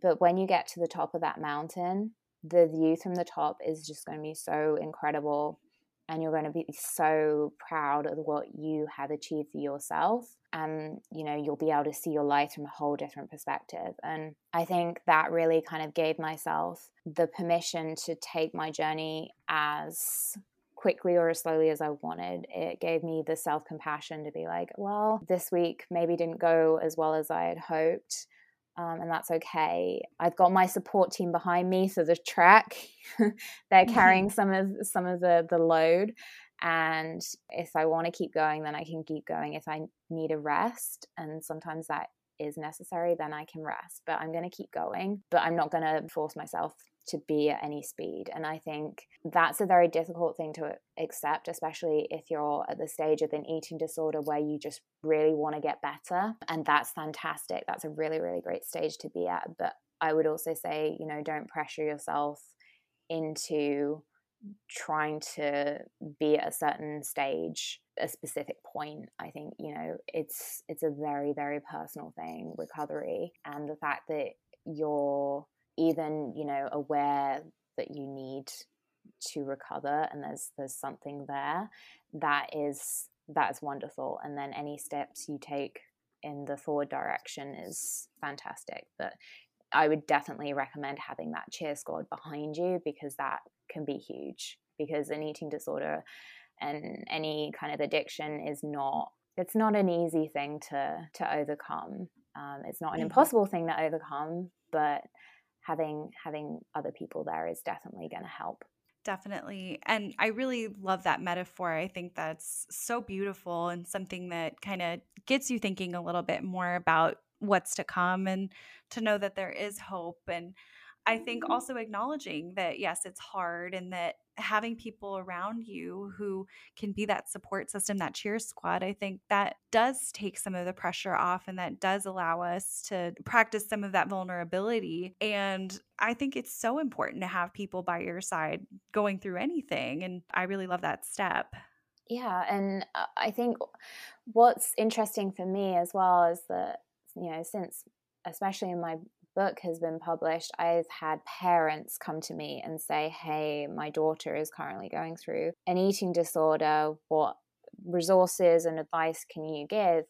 But when you get to the top of that mountain, the view from the top is just going to be so incredible and you're going to be so proud of what you have achieved for yourself and you know you'll be able to see your life from a whole different perspective and i think that really kind of gave myself the permission to take my journey as quickly or as slowly as I wanted. It gave me the self compassion to be like, well, this week maybe didn't go as well as I had hoped. Um, and that's okay. I've got my support team behind me so the track. They're mm-hmm. carrying some of some of the the load, and if I want to keep going, then I can keep going. If I need a rest, and sometimes that is necessary, then I can rest. But I'm going to keep going. But I'm not going to force myself to be at any speed. And I think that's a very difficult thing to accept, especially if you're at the stage of an eating disorder where you just really want to get better. And that's fantastic. That's a really, really great stage to be at. But I would also say, you know, don't pressure yourself into trying to be at a certain stage a specific point i think you know it's it's a very very personal thing recovery and the fact that you're even you know aware that you need to recover and there's there's something there that is that is wonderful. And then any steps you take in the forward direction is fantastic. But i would definitely recommend having that cheer squad behind you because that can be huge because an eating disorder and any kind of addiction is not it's not an easy thing to to overcome. Um, it's not an mm-hmm. impossible thing to overcome but having having other people there is definitely going to help. Definitely and i really love that metaphor. I think that's so beautiful and something that kind of gets you thinking a little bit more about what's to come and to know that there is hope and I think also acknowledging that, yes, it's hard and that having people around you who can be that support system, that cheer squad, I think that does take some of the pressure off and that does allow us to practice some of that vulnerability. And I think it's so important to have people by your side going through anything. And I really love that step. Yeah. And uh, I think what's interesting for me as well is that, you know, since especially in my book has been published, I've had parents come to me and say, Hey, my daughter is currently going through an eating disorder. What resources and advice can you give?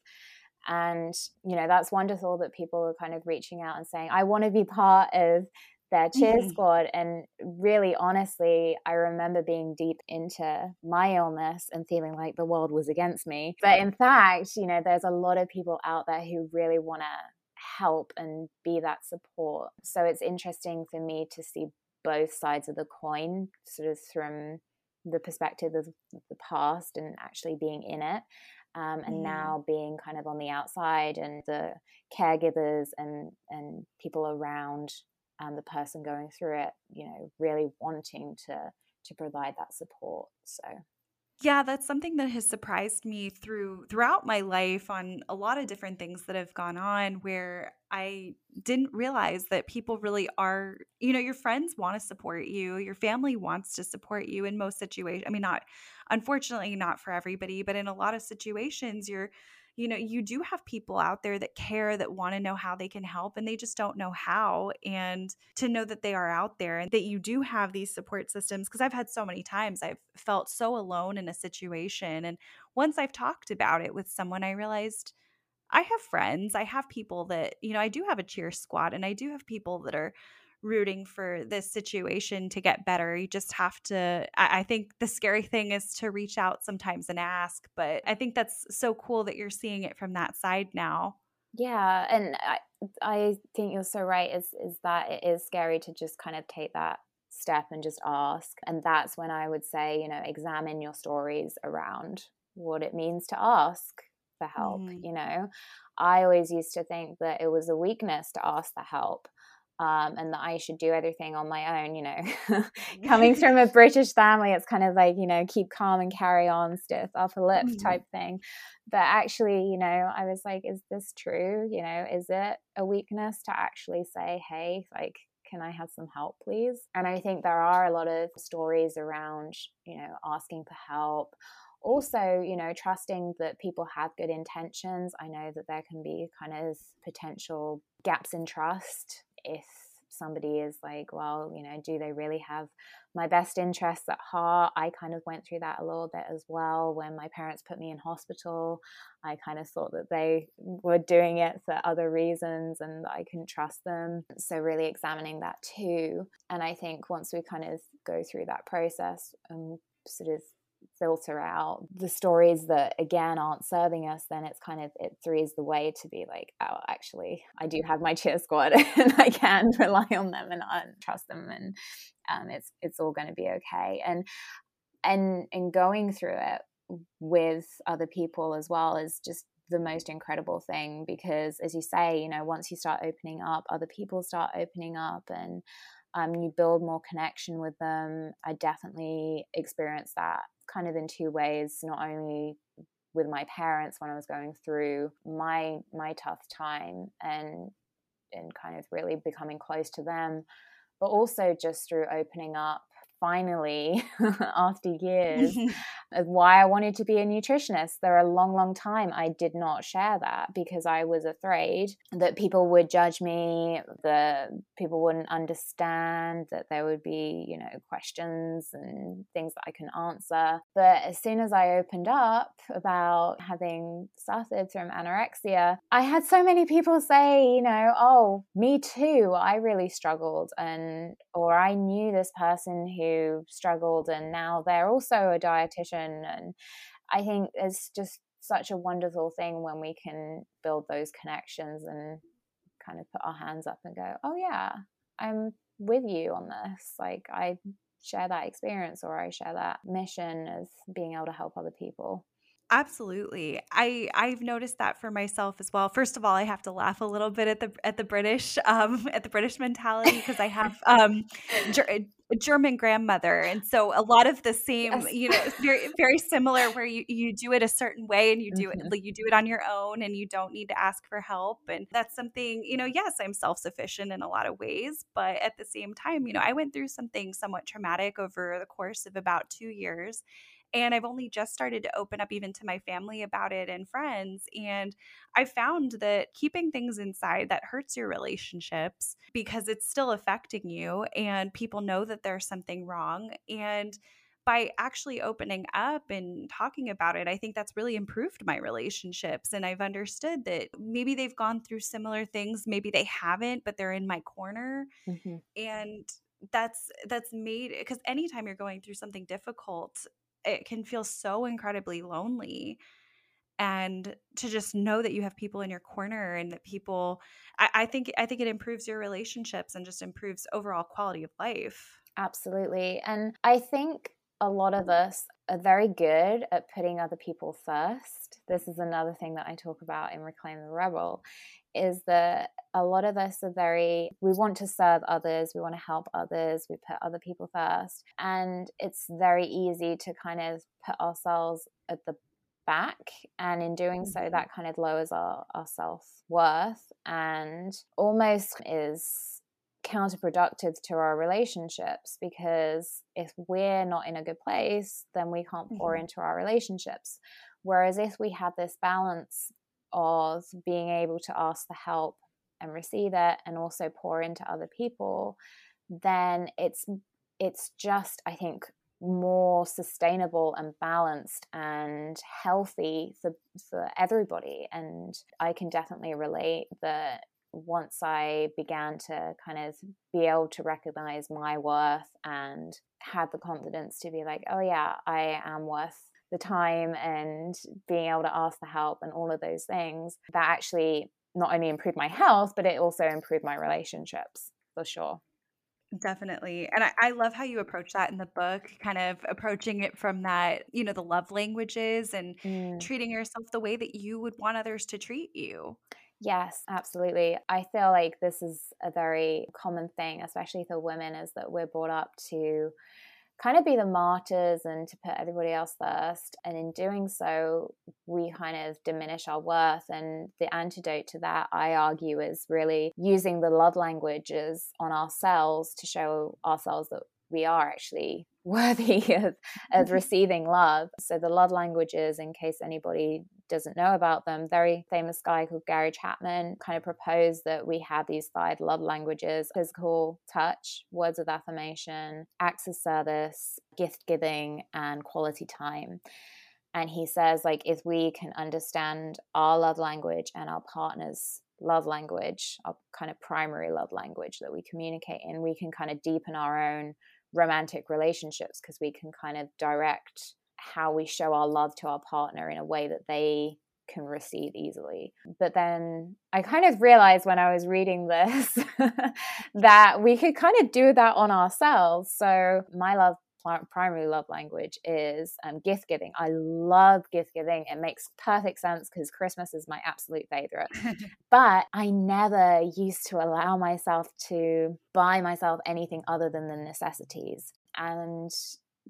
And, you know, that's wonderful that people are kind of reaching out and saying, I want to be part of their cheer mm-hmm. squad. And really, honestly, I remember being deep into my illness and feeling like the world was against me. But in fact, you know, there's a lot of people out there who really want to help and be that support. So it's interesting for me to see both sides of the coin, sort of from the perspective of the past and actually being in it. Um, and mm. now being kind of on the outside and the caregivers and and people around um, the person going through it, you know, really wanting to to provide that support. So yeah, that's something that has surprised me through throughout my life on a lot of different things that have gone on where I didn't realize that people really are, you know, your friends want to support you, your family wants to support you in most situations. I mean, not unfortunately not for everybody, but in a lot of situations you're you know, you do have people out there that care, that want to know how they can help, and they just don't know how. And to know that they are out there and that you do have these support systems, because I've had so many times I've felt so alone in a situation. And once I've talked about it with someone, I realized I have friends, I have people that, you know, I do have a cheer squad, and I do have people that are rooting for this situation to get better. You just have to, I, I, think the scary thing is to reach out sometimes and ask, but I think that's so cool that you're seeing it from that side now. Yeah. And I, I think you're so right is, is that it is scary to just kind of take that step and just ask. And that's when I would say, you know, examine your stories around what it means to ask for help. Mm. You know, I always used to think that it was a weakness to ask for help um, and that I should do everything on my own, you know. Coming from a British family, it's kind of like, you know, keep calm and carry on, stiff upper lip mm-hmm. type thing. But actually, you know, I was like, is this true? You know, is it a weakness to actually say, hey, like, can I have some help, please? And I think there are a lot of stories around, you know, asking for help also you know trusting that people have good intentions i know that there can be kind of potential gaps in trust if somebody is like, well, you know, do they really have my best interests at heart? I kind of went through that a little bit as well. When my parents put me in hospital, I kind of thought that they were doing it for other reasons and I couldn't trust them. So, really examining that too. And I think once we kind of go through that process and sort of filter out the stories that again aren't serving us then it's kind of it threes the way to be like oh actually i do have my cheer squad and i can rely on them and I trust them and um, it's it's all going to be okay. And and and going through it with other people as well is just the most incredible thing because as you say you know once you start opening up other people start opening up and um, you build more connection with them i definitely experienced that kind of in two ways not only with my parents when I was going through my my tough time and and kind of really becoming close to them but also just through opening up finally after years why I wanted to be a nutritionist. There a long, long time I did not share that because I was afraid that people would judge me, that people wouldn't understand, that there would be, you know, questions and things that I can answer. But as soon as I opened up about having suffered from anorexia, I had so many people say, you know, oh, me too. I really struggled and or I knew this person who struggled and now they're also a dietitian and I think it's just such a wonderful thing when we can build those connections and kind of put our hands up and go, "Oh yeah, I'm with you on this." Like I share that experience or I share that mission of being able to help other people. Absolutely. I I've noticed that for myself as well. First of all, I have to laugh a little bit at the at the British um at the British mentality because I have um ger- a German grandmother and so a lot of the same, yes. you know, very very similar where you you do it a certain way and you do mm-hmm. it you do it on your own and you don't need to ask for help and that's something, you know, yes, I'm self-sufficient in a lot of ways, but at the same time, you know, I went through something somewhat traumatic over the course of about 2 years and I've only just started to open up even to my family about it and friends. And I found that keeping things inside that hurts your relationships because it's still affecting you and people know that there's something wrong. And by actually opening up and talking about it, I think that's really improved my relationships. And I've understood that maybe they've gone through similar things, maybe they haven't, but they're in my corner. Mm-hmm. And that's that's made because anytime you're going through something difficult it can feel so incredibly lonely and to just know that you have people in your corner and that people I, I, think i think it improves your relationships and just improves overall quality of life. Absolutely and i think a lot of us are very good at putting other people first this is another thing that i talk about in reclaim the rebel is that a lot of us are very, we want to serve others, we want to help others, we put other people first. And it's very easy to kind of put ourselves at the back. And in doing so, mm-hmm. that kind of lowers our, our self worth and almost is counterproductive to our relationships because if we're not in a good place, then we can't pour mm-hmm. into our relationships. Whereas if we have this balance of being able to ask for help and receive it and also pour into other people then it's it's just i think more sustainable and balanced and healthy for for everybody and i can definitely relate that once i began to kind of be able to recognize my worth and had the confidence to be like oh yeah i am worth the time and being able to ask for help and all of those things that actually not only improved my health but it also improved my relationships for sure Definitely. And I, I, love how you approach that in the book, kind of approaching it from that, you know, the love languages and mm. treating yourself the way that you would want others to treat you. Yes, absolutely. I feel like this is a very common thing, especially for women, is that we're brought up to kind of be the martyrs and to put everybody else first. And in doing so, we kind of diminish our worth. And the antidote to that, I argue, is really using the love languages on ourselves to show ourselves that we are actually worthy of, of mm-hmm. receiving love. So the love languages, in case anybody doesn't know about them, very famous guy called Gary Chapman kind of proposed that we have these five love languages physical touch, words of affirmation, acts of service, gift giving, and quality time. And he says, like, if we can understand our love language and our partner's love language, our kind of primary love language that we communicate in, we can kind of deepen our own romantic relationships because we can kind of direct how we show our love to our partner in a way that they can receive easily. But then I kind of realized when I was reading this that we could kind of do that on ourselves. So my love primary love language is um, gift giving. I love gift giving. It makes perfect sense because Christmas is my absolute favorite. but I never used to allow myself to buy myself anything other than the necessities. And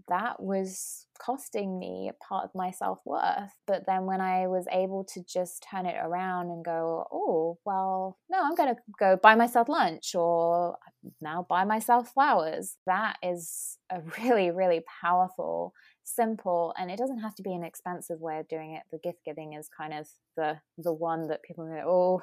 that was costing me a part of my self worth. But then when I was able to just turn it around and go, oh, well, no, I'm going to go buy myself lunch or now buy myself flowers, that is a really, really powerful simple and it doesn't have to be an expensive way of doing it. The gift giving is kind of the the one that people go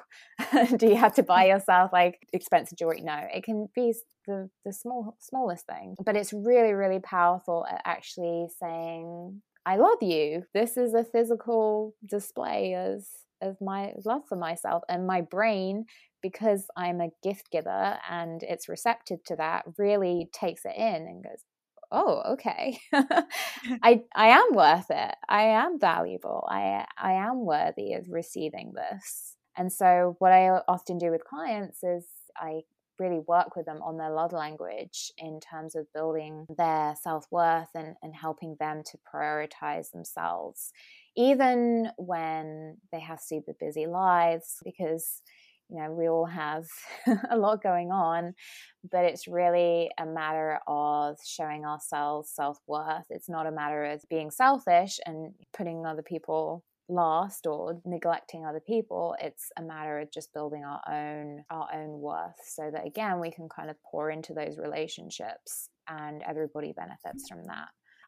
oh do you have to buy yourself like expensive jewelry? No it can be the the small smallest thing. But it's really really powerful at actually saying i love you. This is a physical display as of my love for myself and my brain because i'm a gift giver and it's receptive to that really takes it in and goes oh okay. I i am worth it. I am valuable. I i am worthy of receiving this. And so what i often do with clients is i really work with them on their love language in terms of building their self-worth and, and helping them to prioritize themselves even when they have super busy lives because you know, we all have a lot going on, but it's really a matter of showing ourselves self worth. It's not a matter of being selfish and putting other people last or neglecting other people it's a matter of just building our own our own worth so that again we can kind of pour into those relationships and everybody benefits from that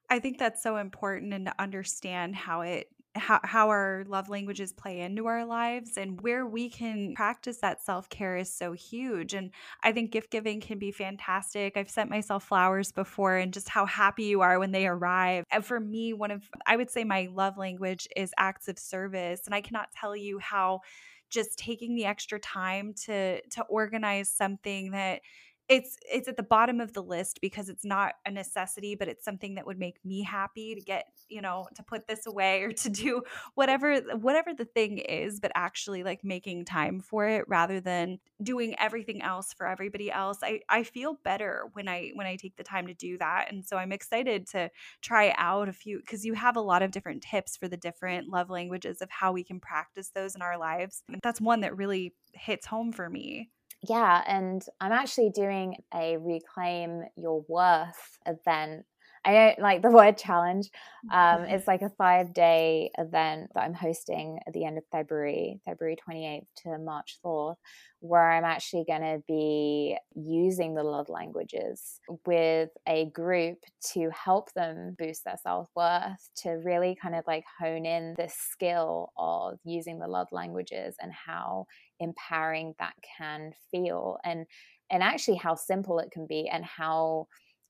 i think that's so important and to understand how it how, how our love languages play into our lives and where we can practice that self-care is so huge. And i think gift giving can be fantastic. I've sent myself flowers before and just how happy you are when they arrive. And for me one of i would say my love language is acts of service. And i cannot tell you how just taking the extra time to to organize something that it's it's at the bottom of the list because it's not a necessity but it's something that would make me happy to get you know to put this away or to do whatever whatever the thing is but actually like making time for it rather than doing everything else for everybody else. I i feel better when i when i take the time to do that and so i'm excited to try out a few because you have a lot of different tips for the different love languages of how we can practice those in our lives and that's one that really hits home for me yeah, and I'm actually doing a Reclaim Your Worth event. I don't like the word challenge. Um, it's like a five day event that I'm hosting at the end of February, February 28th to March 4th, where I'm actually going to be using the love languages with a group to help them boost their self worth, to really kind of like hone in the skill of using the love languages and how empowering that can feel and and actually how simple it can be and how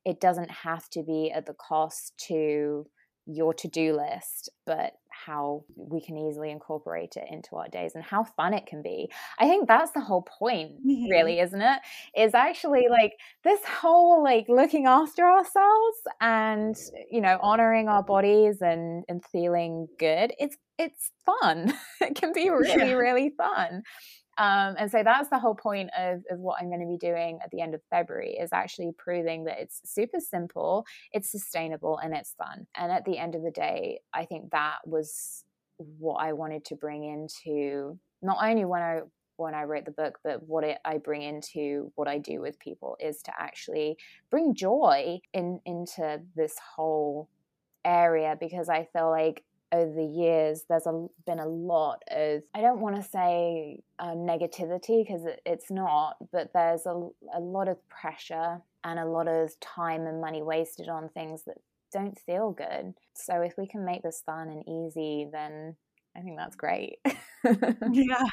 it doesn't have to be at the cost to your to-do list but how we can easily incorporate it into our days and how fun it can be i think that's the whole point mm-hmm. really isn't it is actually like this whole like looking after ourselves and you know honoring our bodies and and feeling good it's it's fun it can be really yeah. really fun um, and so that's the whole point of, of what I'm going to be doing at the end of February is actually proving that it's super simple, it's sustainable, and it's fun. And at the end of the day, I think that was what I wanted to bring into not only when I when I wrote the book, but what it, I bring into what I do with people is to actually bring joy in into this whole area because I feel like over the years, there's a, been a lot of, I don't want to say um, negativity because it, it's not, but there's a, a lot of pressure and a lot of time and money wasted on things that don't feel good. So if we can make this fun and easy, then I think that's great. yeah.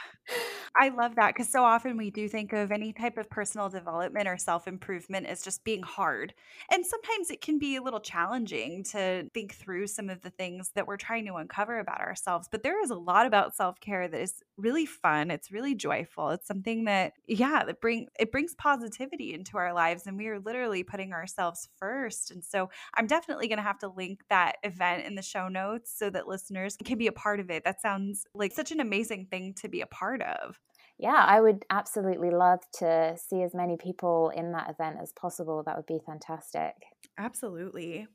I love that because so often we do think of any type of personal development or self improvement as just being hard. And sometimes it can be a little challenging to think through some of the things that we're trying to uncover about ourselves. But there is a lot about self care that is really fun. It's really joyful. It's something that, yeah, that bring it brings positivity into our lives. And we are literally putting ourselves first. And so I'm definitely going to have to link that event in the show notes so that listeners can be a part of it. That sounds like such an amazing thing to be a part of yeah, I would absolutely love to see as many people in that event as possible. That would be fantastic. Absolutely.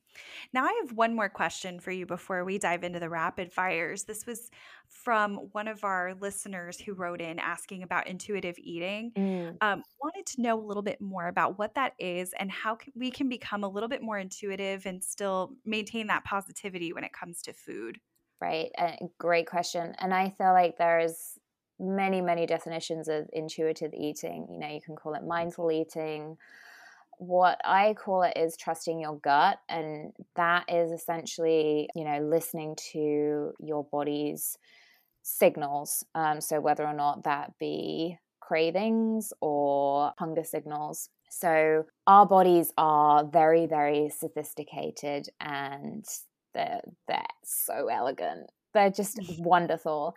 Now, I have one more question for you before we dive into the rapid fires. This was from one of our listeners who wrote in asking about intuitive eating. Mm. Um, wanted to know a little bit more about what that is and how we can become a little bit more intuitive and still maintain that positivity when it comes to food. Right. Uh, great question. And I feel like there's many, many definitions of intuitive eating. You know, you can call it mindful eating. What I call it is trusting your gut. And that is essentially, you know, listening to your body's signals. Um, so whether or not that be cravings or hunger signals. So our bodies are very, very sophisticated and they're, they're so elegant they're just wonderful.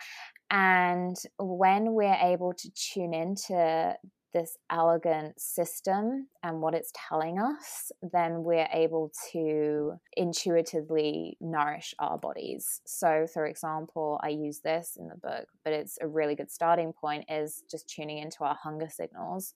And when we're able to tune into this elegant system and what it's telling us, then we're able to intuitively nourish our bodies. So, for example, I use this in the book, but it's a really good starting point is just tuning into our hunger signals.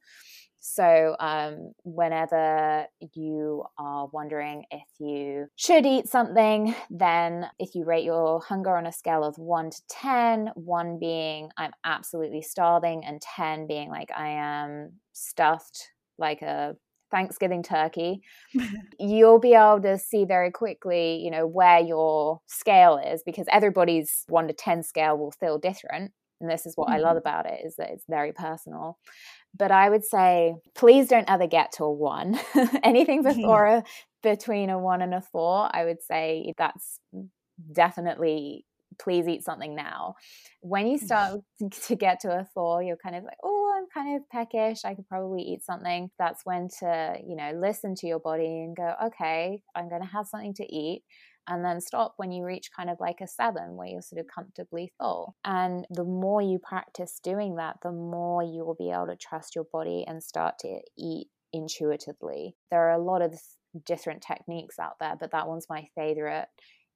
So, um, whenever you are wondering if you should eat something, then if you rate your hunger on a scale of one to 10, one being I'm absolutely starving, and 10 being like I am stuffed like a Thanksgiving turkey, you'll be able to see very quickly, you know, where your scale is because everybody's one to 10 scale will feel different. And this is what mm-hmm. I love mm-hmm. about it is that it's very personal. But I would say, please don't ever get to a one. Anything before a, between a one and a four, I would say that's definitely please eat something now. When you mm. start to get to a four, you're kind of like, oh, I'm kind of peckish. I could probably eat something. That's when to, you know, listen to your body and go, okay, I'm going to have something to eat and then stop when you reach kind of like a seven where you're sort of comfortably full. And the more you practice doing that, the more you will be able to trust your body and start to eat intuitively. There are a lot of different techniques out there, but that one's my favorite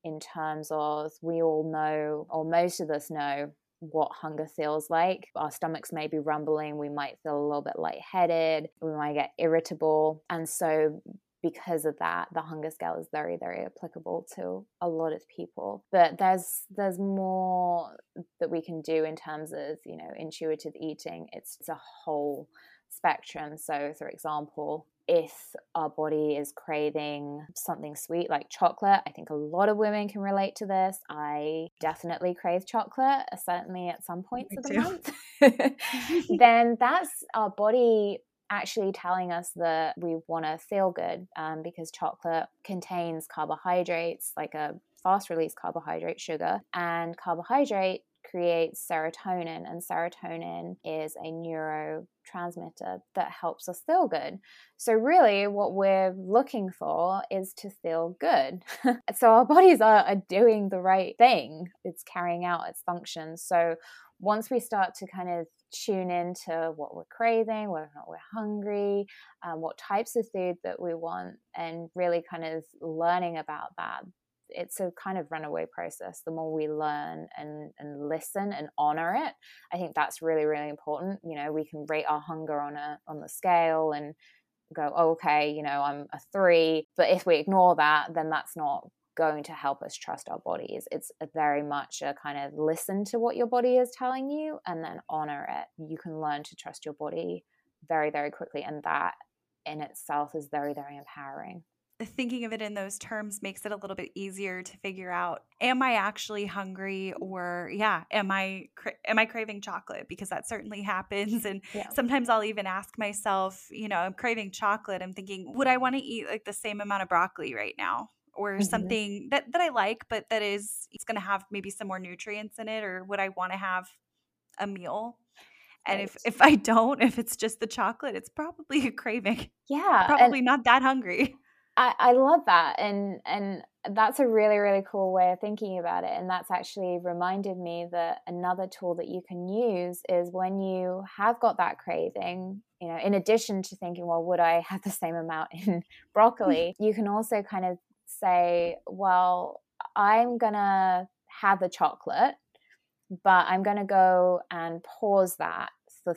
in terms of we all know, or most of us know, what hunger feels like. Our stomachs may be rumbling, we might feel a little bit lightheaded, we might get irritable. And so because of that the hunger scale is very very applicable to a lot of people but there's there's more that we can do in terms of you know intuitive eating it's, it's a whole spectrum so for example if our body is craving something sweet like chocolate, I think a lot of women can relate to this. I definitely crave chocolate, certainly at some points Me of the too. month. then that's our body actually telling us that we want to feel good um, because chocolate contains carbohydrates, like a fast release carbohydrate sugar, and carbohydrate creates serotonin, and serotonin is a neurotransmitter that helps us feel good. So, really, what we're looking for is to feel good. so, our bodies are, are doing the right thing, it's carrying out its functions. So, once we start to kind of tune into what we're craving, whether or not we're hungry, um, what types of food that we want, and really kind of learning about that. It's a kind of runaway process. The more we learn and, and listen and honor it, I think that's really, really important. You know, we can rate our hunger on a on the scale and go, oh, okay, you know, I'm a three. But if we ignore that, then that's not going to help us trust our bodies. It's very much a kind of listen to what your body is telling you and then honor it. You can learn to trust your body very, very quickly. And that in itself is very, very empowering. thinking of it in those terms makes it a little bit easier to figure out am I actually hungry or yeah, am I cra- am I craving chocolate because that certainly happens and yeah. sometimes I'll even ask myself, you know, I'm craving chocolate, I'm thinking would I want to eat like the same amount of broccoli right now? Or mm-hmm. something that, that I like, but that is it's gonna have maybe some more nutrients in it, or would I want to have a meal and right. if if I don't, if it's just the chocolate, it's probably a craving. Yeah. Probably not that hungry. I, I love that and and that's a really really cool way of thinking about it and that's actually reminded me that another tool that you can use is when you have got that craving you know in addition to thinking well would i have the same amount in broccoli you can also kind of say well i'm gonna have the chocolate but i'm gonna go and pause that for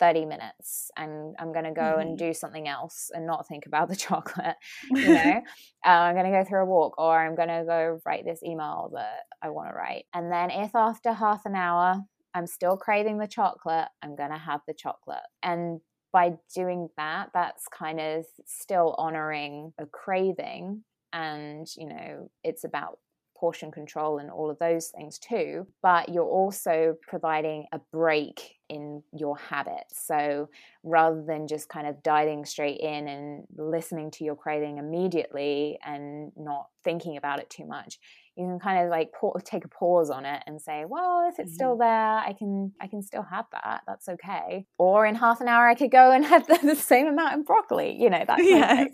30 minutes and I'm going to go mm-hmm. and do something else and not think about the chocolate, you know, uh, I'm going to go through a walk or I'm going to go write this email that I want to write. And then if after half an hour I'm still craving the chocolate, I'm going to have the chocolate. And by doing that, that's kind of still honoring a craving. And, you know, it's about portion control and all of those things too, but you're also providing a break in your habits. So rather than just kind of diving straight in and listening to your craving immediately and not thinking about it too much, you can kind of like take a pause on it and say well if it's mm-hmm. still there i can i can still have that that's okay or in half an hour i could go and have the, the same amount of broccoli you know that yes.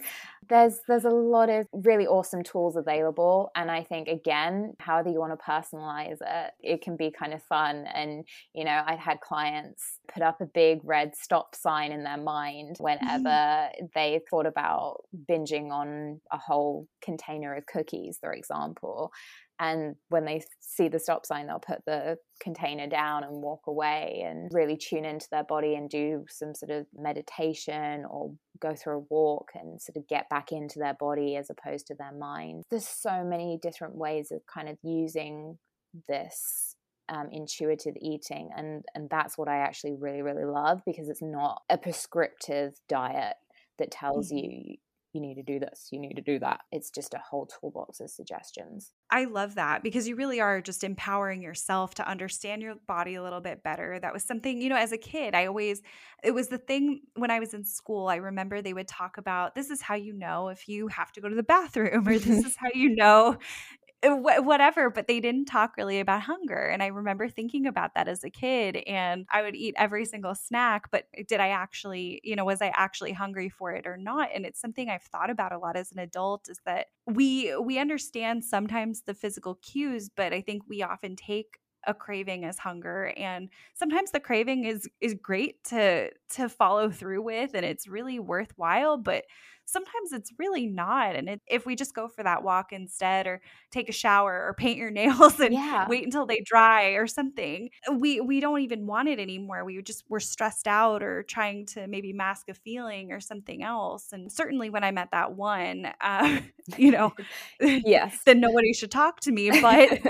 There's there's a lot of really awesome tools available and i think again however you want to personalize it it can be kind of fun and you know i've had clients put up a big red stop sign in their mind whenever mm-hmm. they thought about binging on a whole container of cookies for example and when they see the stop sign they'll put the container down and walk away and really tune into their body and do some sort of meditation or go through a walk and sort of get back into their body as opposed to their mind there's so many different ways of kind of using this um, intuitive eating and and that's what i actually really really love because it's not a prescriptive diet that tells mm-hmm. you you need to do this, you need to do that. It's just a whole toolbox of suggestions. I love that because you really are just empowering yourself to understand your body a little bit better. That was something, you know, as a kid, I always, it was the thing when I was in school. I remember they would talk about this is how you know if you have to go to the bathroom, or this is how you know Uh, whatever but they didn't talk really about hunger and i remember thinking about that as a kid and i would eat every single snack but eh, did i actually you know was i actually hungry for it or not? And it's something i've thought about a lot as an adult is that we we understand sometimes the physical cues but i think we often take a craving as hunger and sometimes the craving is is great to to follow through with and it's really worthwhile but sometimes it's really not and it, if we just go for that walk instead or take a shower or paint your nails and yeah. wait until they dry or something we we don't even want it anymore we just we're stressed out or trying to maybe mask a feeling or something else and certainly when i met that one uh, you know yes then nobody should talk to me but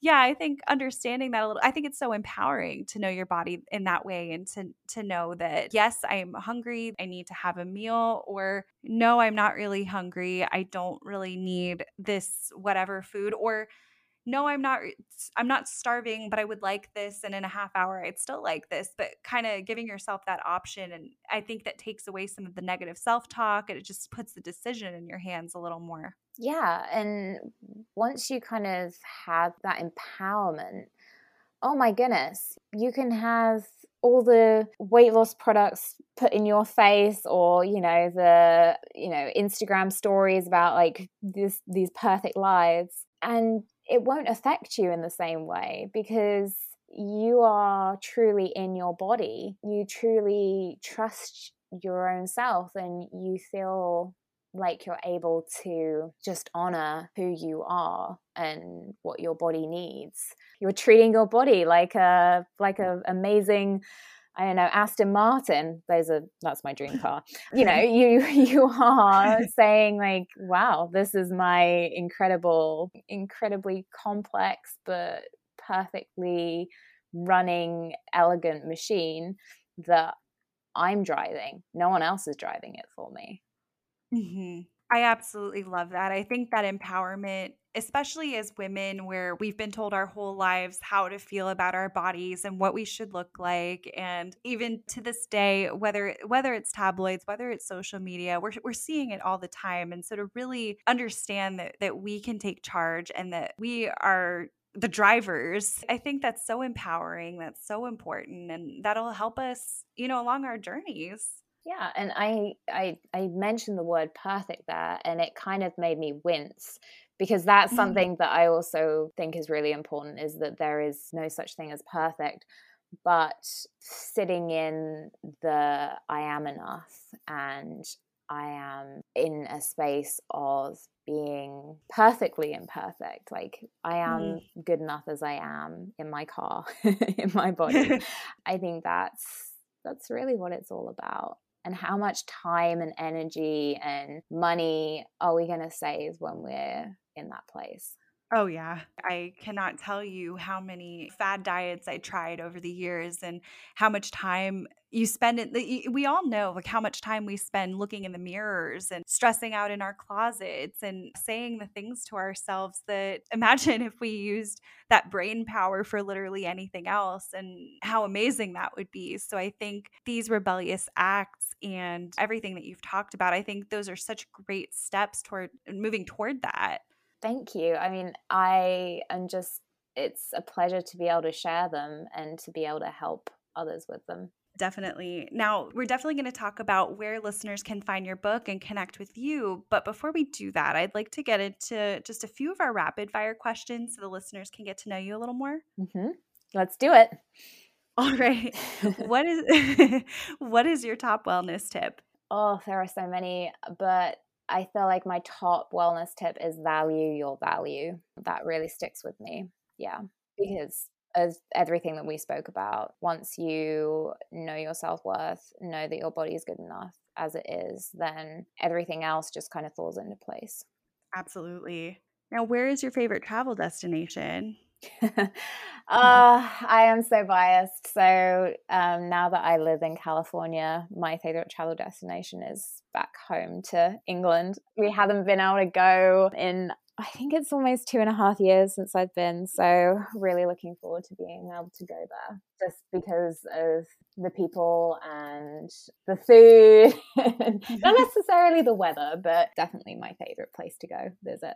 yeah, I think understanding that a little I think it's so empowering to know your body in that way and to to know that yes, I'm hungry, I need to have a meal or no, I'm not really hungry. I don't really need this whatever food or no i'm not i'm not starving but i would like this and in a half hour i'd still like this but kind of giving yourself that option and i think that takes away some of the negative self-talk and it just puts the decision in your hands a little more yeah and once you kind of have that empowerment oh my goodness you can have all the weight loss products put in your face or you know the you know instagram stories about like this these perfect lives and it won't affect you in the same way because you are truly in your body. You truly trust your own self and you feel like you're able to just honor who you are and what your body needs. You're treating your body like a like a amazing I don't know, Aston Martin, those are that's my dream car. You know, you you are saying like, wow, this is my incredible, incredibly complex but perfectly running elegant machine that I'm driving. No one else is driving it for me. Mm-hmm. I absolutely love that. I think that empowerment, especially as women, where we've been told our whole lives how to feel about our bodies and what we should look like, and even to this day, whether whether it's tabloids, whether it's social media, we're we're seeing it all the time. And so to really understand that that we can take charge and that we are the drivers. I think that's so empowering. That's so important. And that'll help us, you know, along our journeys. Yeah, and I I I mentioned the word perfect there and it kind of made me wince because that's mm-hmm. something that I also think is really important is that there is no such thing as perfect but sitting in the I am enough and I am in a space of being perfectly imperfect. Like I am mm. good enough as I am in my car, in my body. I think that's that's really what it's all about and how much time and energy and money are we going to save when we're in that place? Oh, yeah. I cannot tell you how many fad diets I tried over the years and how much time you spend it. We all know like how much time we spend looking in the mirrors and stressing out in our closets and saying the things to ourselves that imagine if we used that brain power for literally anything else and how amazing that would be. So I think these rebellious acts and everything that you've talked about, I think those are such great steps toward moving toward that. Thank you. I mean, I am just, it's a pleasure to be able to share them and to be able to help others with them. Definitely. Now, we're definitely going to talk about where listeners can find your book and connect with you. But before we do that, I'd like to get into just a few of our rapid fire questions so the listeners can get to know you a little more. Mm-hmm. Let's do it. All right. what is what is your top wellness tip? Oh, there are so many, but I feel like my top wellness tip is value your value. That really sticks with me. Yeah. Because as everything that we spoke about, once you know your self worth, know that your body is good enough as it is, then everything else just kind of falls into place. Absolutely. Now, where is your favorite travel destination? uh, I am so biased. So um, now that I live in California, my favorite travel destination is back home to England. We haven't been able to go in, I think it's almost two and a half years since I've been. So really looking forward to being able to go there just because of the people and the food. Not necessarily the weather, but definitely my favorite place to go visit.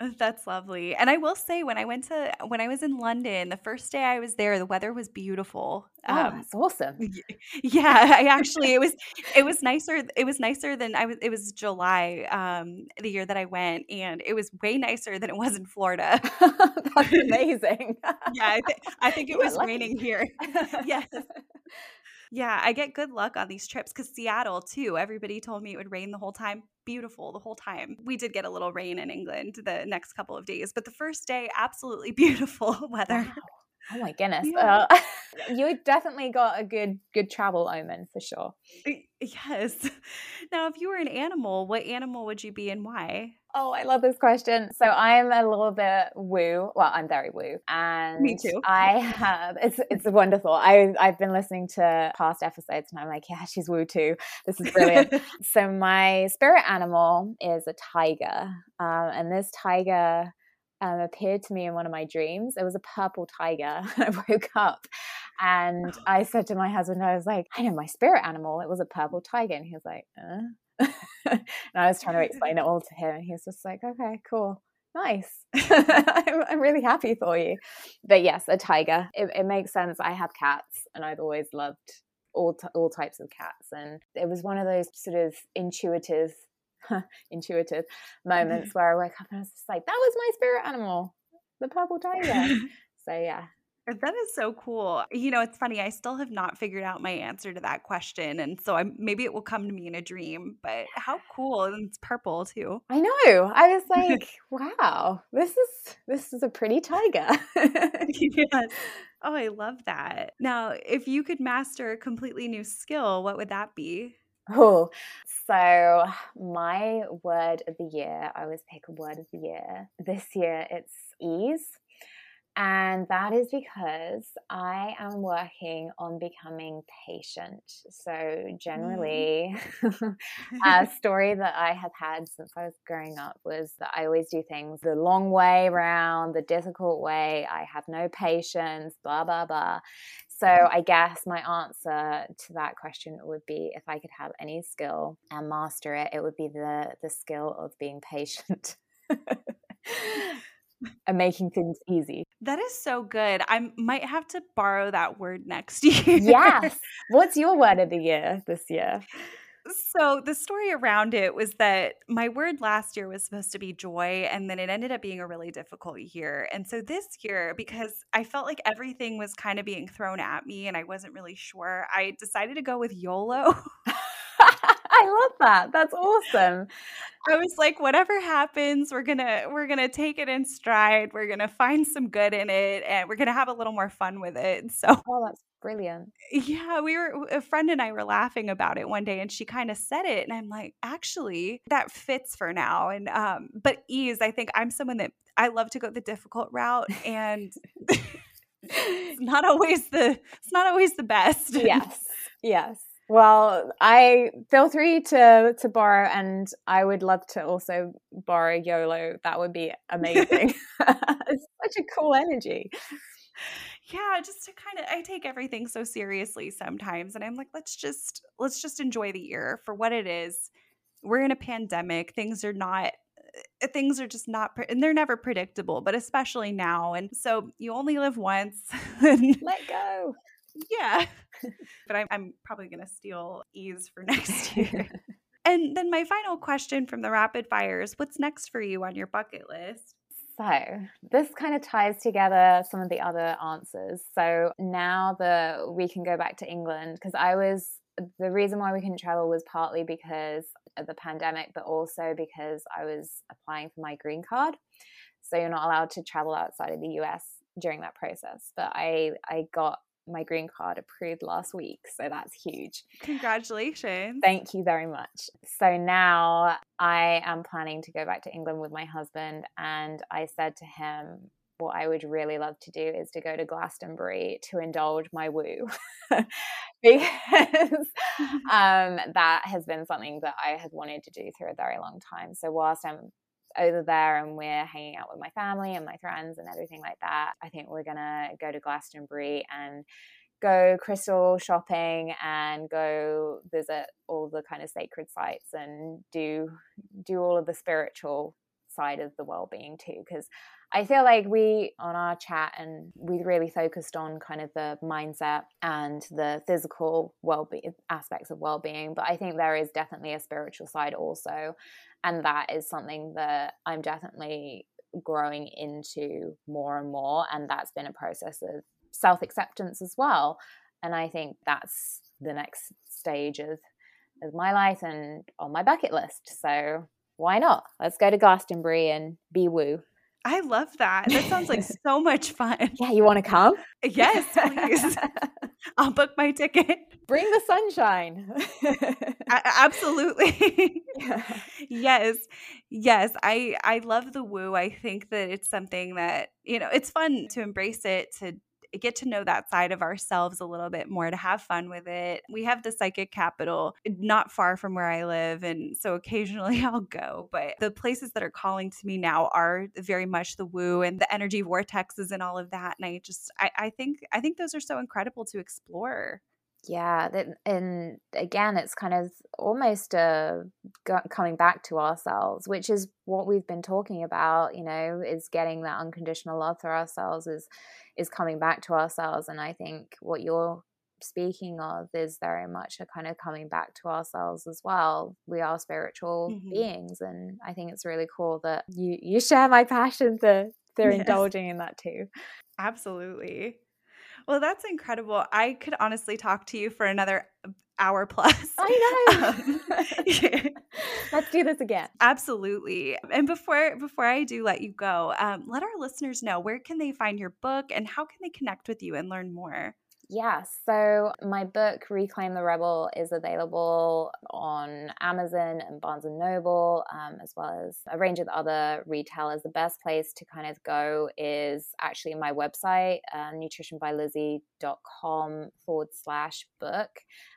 That's lovely. And I will say when I went to when I was in London, the first day I was there, the weather was beautiful. Oh, um, that's awesome. Yeah, I actually it was it was nicer it was nicer than I was it was July um the year that I went and it was way nicer than it was in Florida. that's amazing. yeah, I, th- I think it was raining here. yes. Yeah, I get good luck on these trips because Seattle, too, everybody told me it would rain the whole time. Beautiful the whole time. We did get a little rain in England the next couple of days, but the first day, absolutely beautiful weather. Wow. Oh my goodness. Yeah. Uh, you definitely got a good good travel omen for sure. Yes. Now, if you were an animal, what animal would you be and why? Oh, I love this question. So I'm a little bit woo. Well, I'm very woo, and me too. I have. It's it's wonderful. I I've been listening to past episodes, and I'm like, yeah, she's woo too. This is brilliant. so my spirit animal is a tiger, um, and this tiger um, appeared to me in one of my dreams. It was a purple tiger. I woke up and I said to my husband, I was like, I know my spirit animal. It was a purple tiger. And he was like, uh? And I was trying to explain it all to him. And he was just like, okay, cool. Nice. I'm, I'm, really happy for you. But yes, a tiger. It, it makes sense. I have cats and I've always loved all, t- all types of cats. And it was one of those sort of intuitive intuitive moments where I woke up and I was just like, that was my spirit animal, the purple tiger. so yeah. That is so cool. You know, it's funny. I still have not figured out my answer to that question, and so I maybe it will come to me in a dream. But how cool! And it's purple too. I know. I was like, "Wow, this is this is a pretty tiger." yes. Oh, I love that. Now, if you could master a completely new skill, what would that be? Oh, so my word of the year, I always pick a word of the year. This year it's ease. And that is because I am working on becoming patient. So, mm-hmm. generally, mm. a story that I have had since I was growing up was that I always do things the long way around, the difficult way. I have no patience, blah, blah, blah. So, I guess my answer to that question would be if I could have any skill and master it, it would be the, the skill of being patient. and making things easy. That is so good. I might have to borrow that word next year. yes. What's your word of the year this year? So, the story around it was that my word last year was supposed to be joy, and then it ended up being a really difficult year. And so, this year, because I felt like everything was kind of being thrown at me and I wasn't really sure, I decided to go with YOLO. I love that. That's awesome. I was like, whatever happens, we're gonna we're gonna take it in stride. We're gonna find some good in it, and we're gonna have a little more fun with it. So, oh, that's brilliant. Yeah, we were a friend and I were laughing about it one day, and she kind of said it, and I'm like, actually, that fits for now. And um, but ease, I think I'm someone that I love to go the difficult route, and it's not always the it's not always the best. Yes, yes. Well, I feel free to to borrow, and I would love to also borrow YOLO. That would be amazing. it's such a cool energy. Yeah, just to kind of I take everything so seriously sometimes, and I'm like, let's just let's just enjoy the year for what it is. We're in a pandemic; things are not eh, things are just not and they're never predictable but especially now and so you only live once let go yeah. but I'm, I'm probably going to steal ease for next year. and then my final question from the rapid fires what's next for you on your bucket list? So, this kind of ties together some of the other answers. So, now that we can go back to England, because I was the reason why we couldn't travel was partly because of the pandemic, but also because I was applying for my green card. So, you're not allowed to travel outside of the US during that process. But I, I got my green card approved last week. So that's huge. Congratulations. Thank you very much. So now I am planning to go back to England with my husband. And I said to him, what I would really love to do is to go to Glastonbury to indulge my woo because um, that has been something that I have wanted to do for a very long time. So, whilst I'm over there and we're hanging out with my family and my friends and everything like that. I think we're gonna go to Glastonbury and go crystal shopping and go visit all the kind of sacred sites and do do all of the spiritual side of the well-being too because I feel like we on our chat and we really focused on kind of the mindset and the physical well-being aspects of well-being but I think there is definitely a spiritual side also and that is something that I'm definitely growing into more and more and that's been a process of self-acceptance as well and I think that's the next stage of of my life and on my bucket list so why not? Let's go to Glastonbury and be woo I love that. That sounds like so much fun. Yeah, you want to come? Yes, please. I'll book my ticket. Bring the sunshine. absolutely. Yeah. Yes. Yes, I I love the woo. I think that it's something that, you know, it's fun to embrace it, to get to know that side of ourselves a little bit more, to have fun with it. We have the psychic capital not far from where I live. And so occasionally I'll go. But the places that are calling to me now are very much the woo and the energy vortexes and all of that. And I just, I, I think, I think those are so incredible to explore. Yeah, that, and again, it's kind of almost uh, coming back to ourselves, which is what we've been talking about. You know, is getting that unconditional love for ourselves, is is coming back to ourselves. And I think what you're speaking of is very much a kind of coming back to ourselves as well. We are spiritual mm-hmm. beings, and I think it's really cool that you you share my passion for for yes. indulging in that too. Absolutely. Well, that's incredible. I could honestly talk to you for another hour plus. I know. Um. Let's do this again. Absolutely. And before before I do let you go, um, let our listeners know where can they find your book and how can they connect with you and learn more. Yeah, so my book Reclaim the Rebel is available on Amazon and Barnes and Noble, um, as well as a range of other retailers. The best place to kind of go is actually my website, uh, nutritionbylizzie.com forward slash book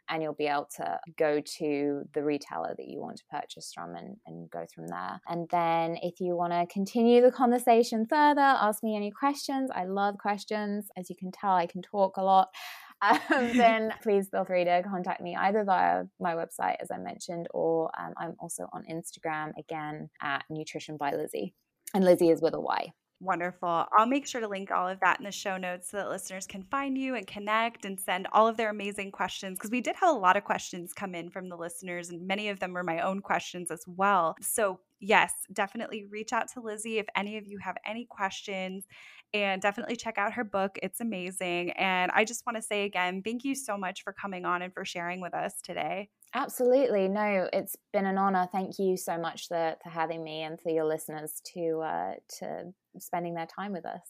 and you'll be able to go to the retailer that you want to purchase from and, and go from there. And then if you want to continue the conversation further, ask me any questions. I love questions. As you can tell, I can talk a lot. Um, then please feel free to contact me either via my website, as I mentioned, or um, I'm also on Instagram again at Nutrition by Lizzie. And Lizzie is with a Y. Wonderful. I'll make sure to link all of that in the show notes so that listeners can find you and connect and send all of their amazing questions because we did have a lot of questions come in from the listeners and many of them were my own questions as well. So, yes, definitely reach out to Lizzie if any of you have any questions and definitely check out her book. It's amazing. And I just want to say again, thank you so much for coming on and for sharing with us today. Absolutely. No, it's been an honor. Thank you so much for, for having me and for your listeners to uh, to spending their time with us.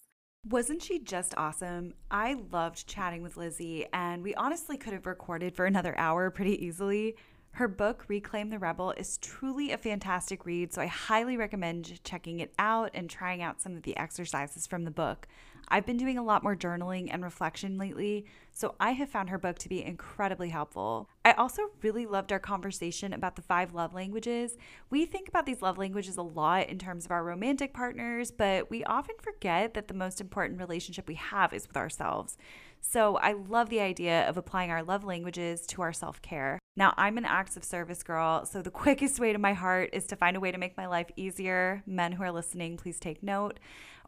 Wasn't she just awesome? I loved chatting with Lizzie, and we honestly could have recorded for another hour pretty easily. Her book, Reclaim the Rebel, is truly a fantastic read, so I highly recommend checking it out and trying out some of the exercises from the book. I've been doing a lot more journaling and reflection lately, so I have found her book to be incredibly helpful. I also really loved our conversation about the five love languages. We think about these love languages a lot in terms of our romantic partners, but we often forget that the most important relationship we have is with ourselves. So I love the idea of applying our love languages to our self care. Now, I'm an acts of service girl, so the quickest way to my heart is to find a way to make my life easier. Men who are listening, please take note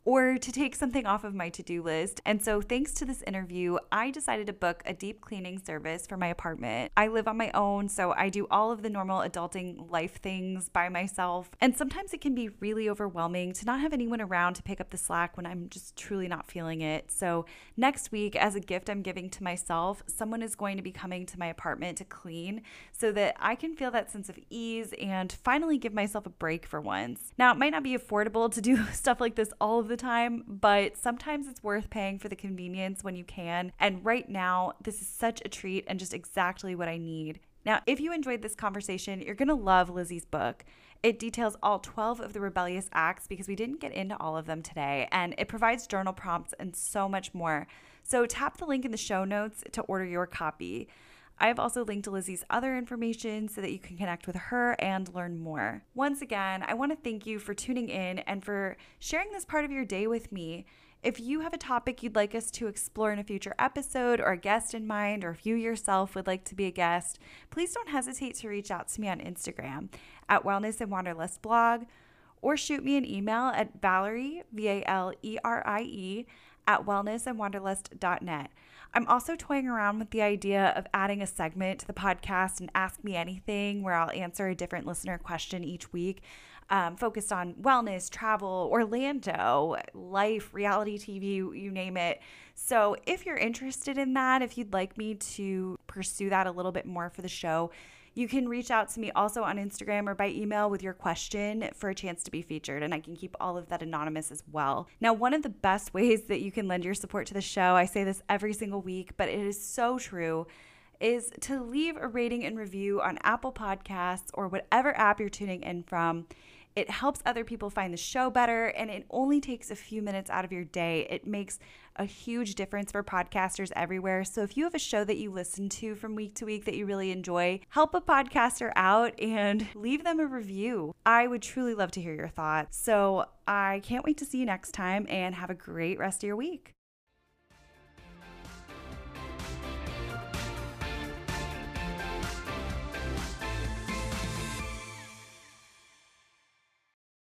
or to take something off of my to do list. And so, thanks to this interview, I decided to book a deep cleaning service for my apartment. I live on my own, so I do all of the normal adulting life things by myself. And sometimes it can be really overwhelming to not have anyone around to pick up the slack when I'm just truly not feeling it. So, next week, as a gift I'm giving to myself, someone is going to be coming to my apartment to clean so that I can feel that sense of ease and finally give myself a break for once. Now, it might not be affordable to do stuff like this all the time, but sometimes it's worth paying for the convenience when you can. And right now, this is such a treat and just exactly what I need. Now, if you enjoyed this conversation, you're going to love Lizzie's book. It details all 12 of the rebellious acts because we didn't get into all of them today, and it provides journal prompts and so much more. So tap the link in the show notes to order your copy. I have also linked Lizzie's other information so that you can connect with her and learn more. Once again, I want to thank you for tuning in and for sharing this part of your day with me. If you have a topic you'd like us to explore in a future episode or a guest in mind, or if you yourself would like to be a guest, please don't hesitate to reach out to me on Instagram at Wellness and Wanderlust blog or shoot me an email at Valerie, V A L E R I E, at wellnessandwanderlust.net. I'm also toying around with the idea of adding a segment to the podcast and Ask Me Anything, where I'll answer a different listener question each week. Um, focused on wellness, travel, Orlando, life, reality TV, you name it. So, if you're interested in that, if you'd like me to pursue that a little bit more for the show, you can reach out to me also on Instagram or by email with your question for a chance to be featured, and I can keep all of that anonymous as well. Now, one of the best ways that you can lend your support to the show, I say this every single week, but it is so true is to leave a rating and review on Apple Podcasts or whatever app you're tuning in from. It helps other people find the show better, and it only takes a few minutes out of your day. It makes a huge difference for podcasters everywhere. So if you have a show that you listen to from week to week that you really enjoy, help a podcaster out and leave them a review. I would truly love to hear your thoughts. So I can't wait to see you next time and have a great rest of your week.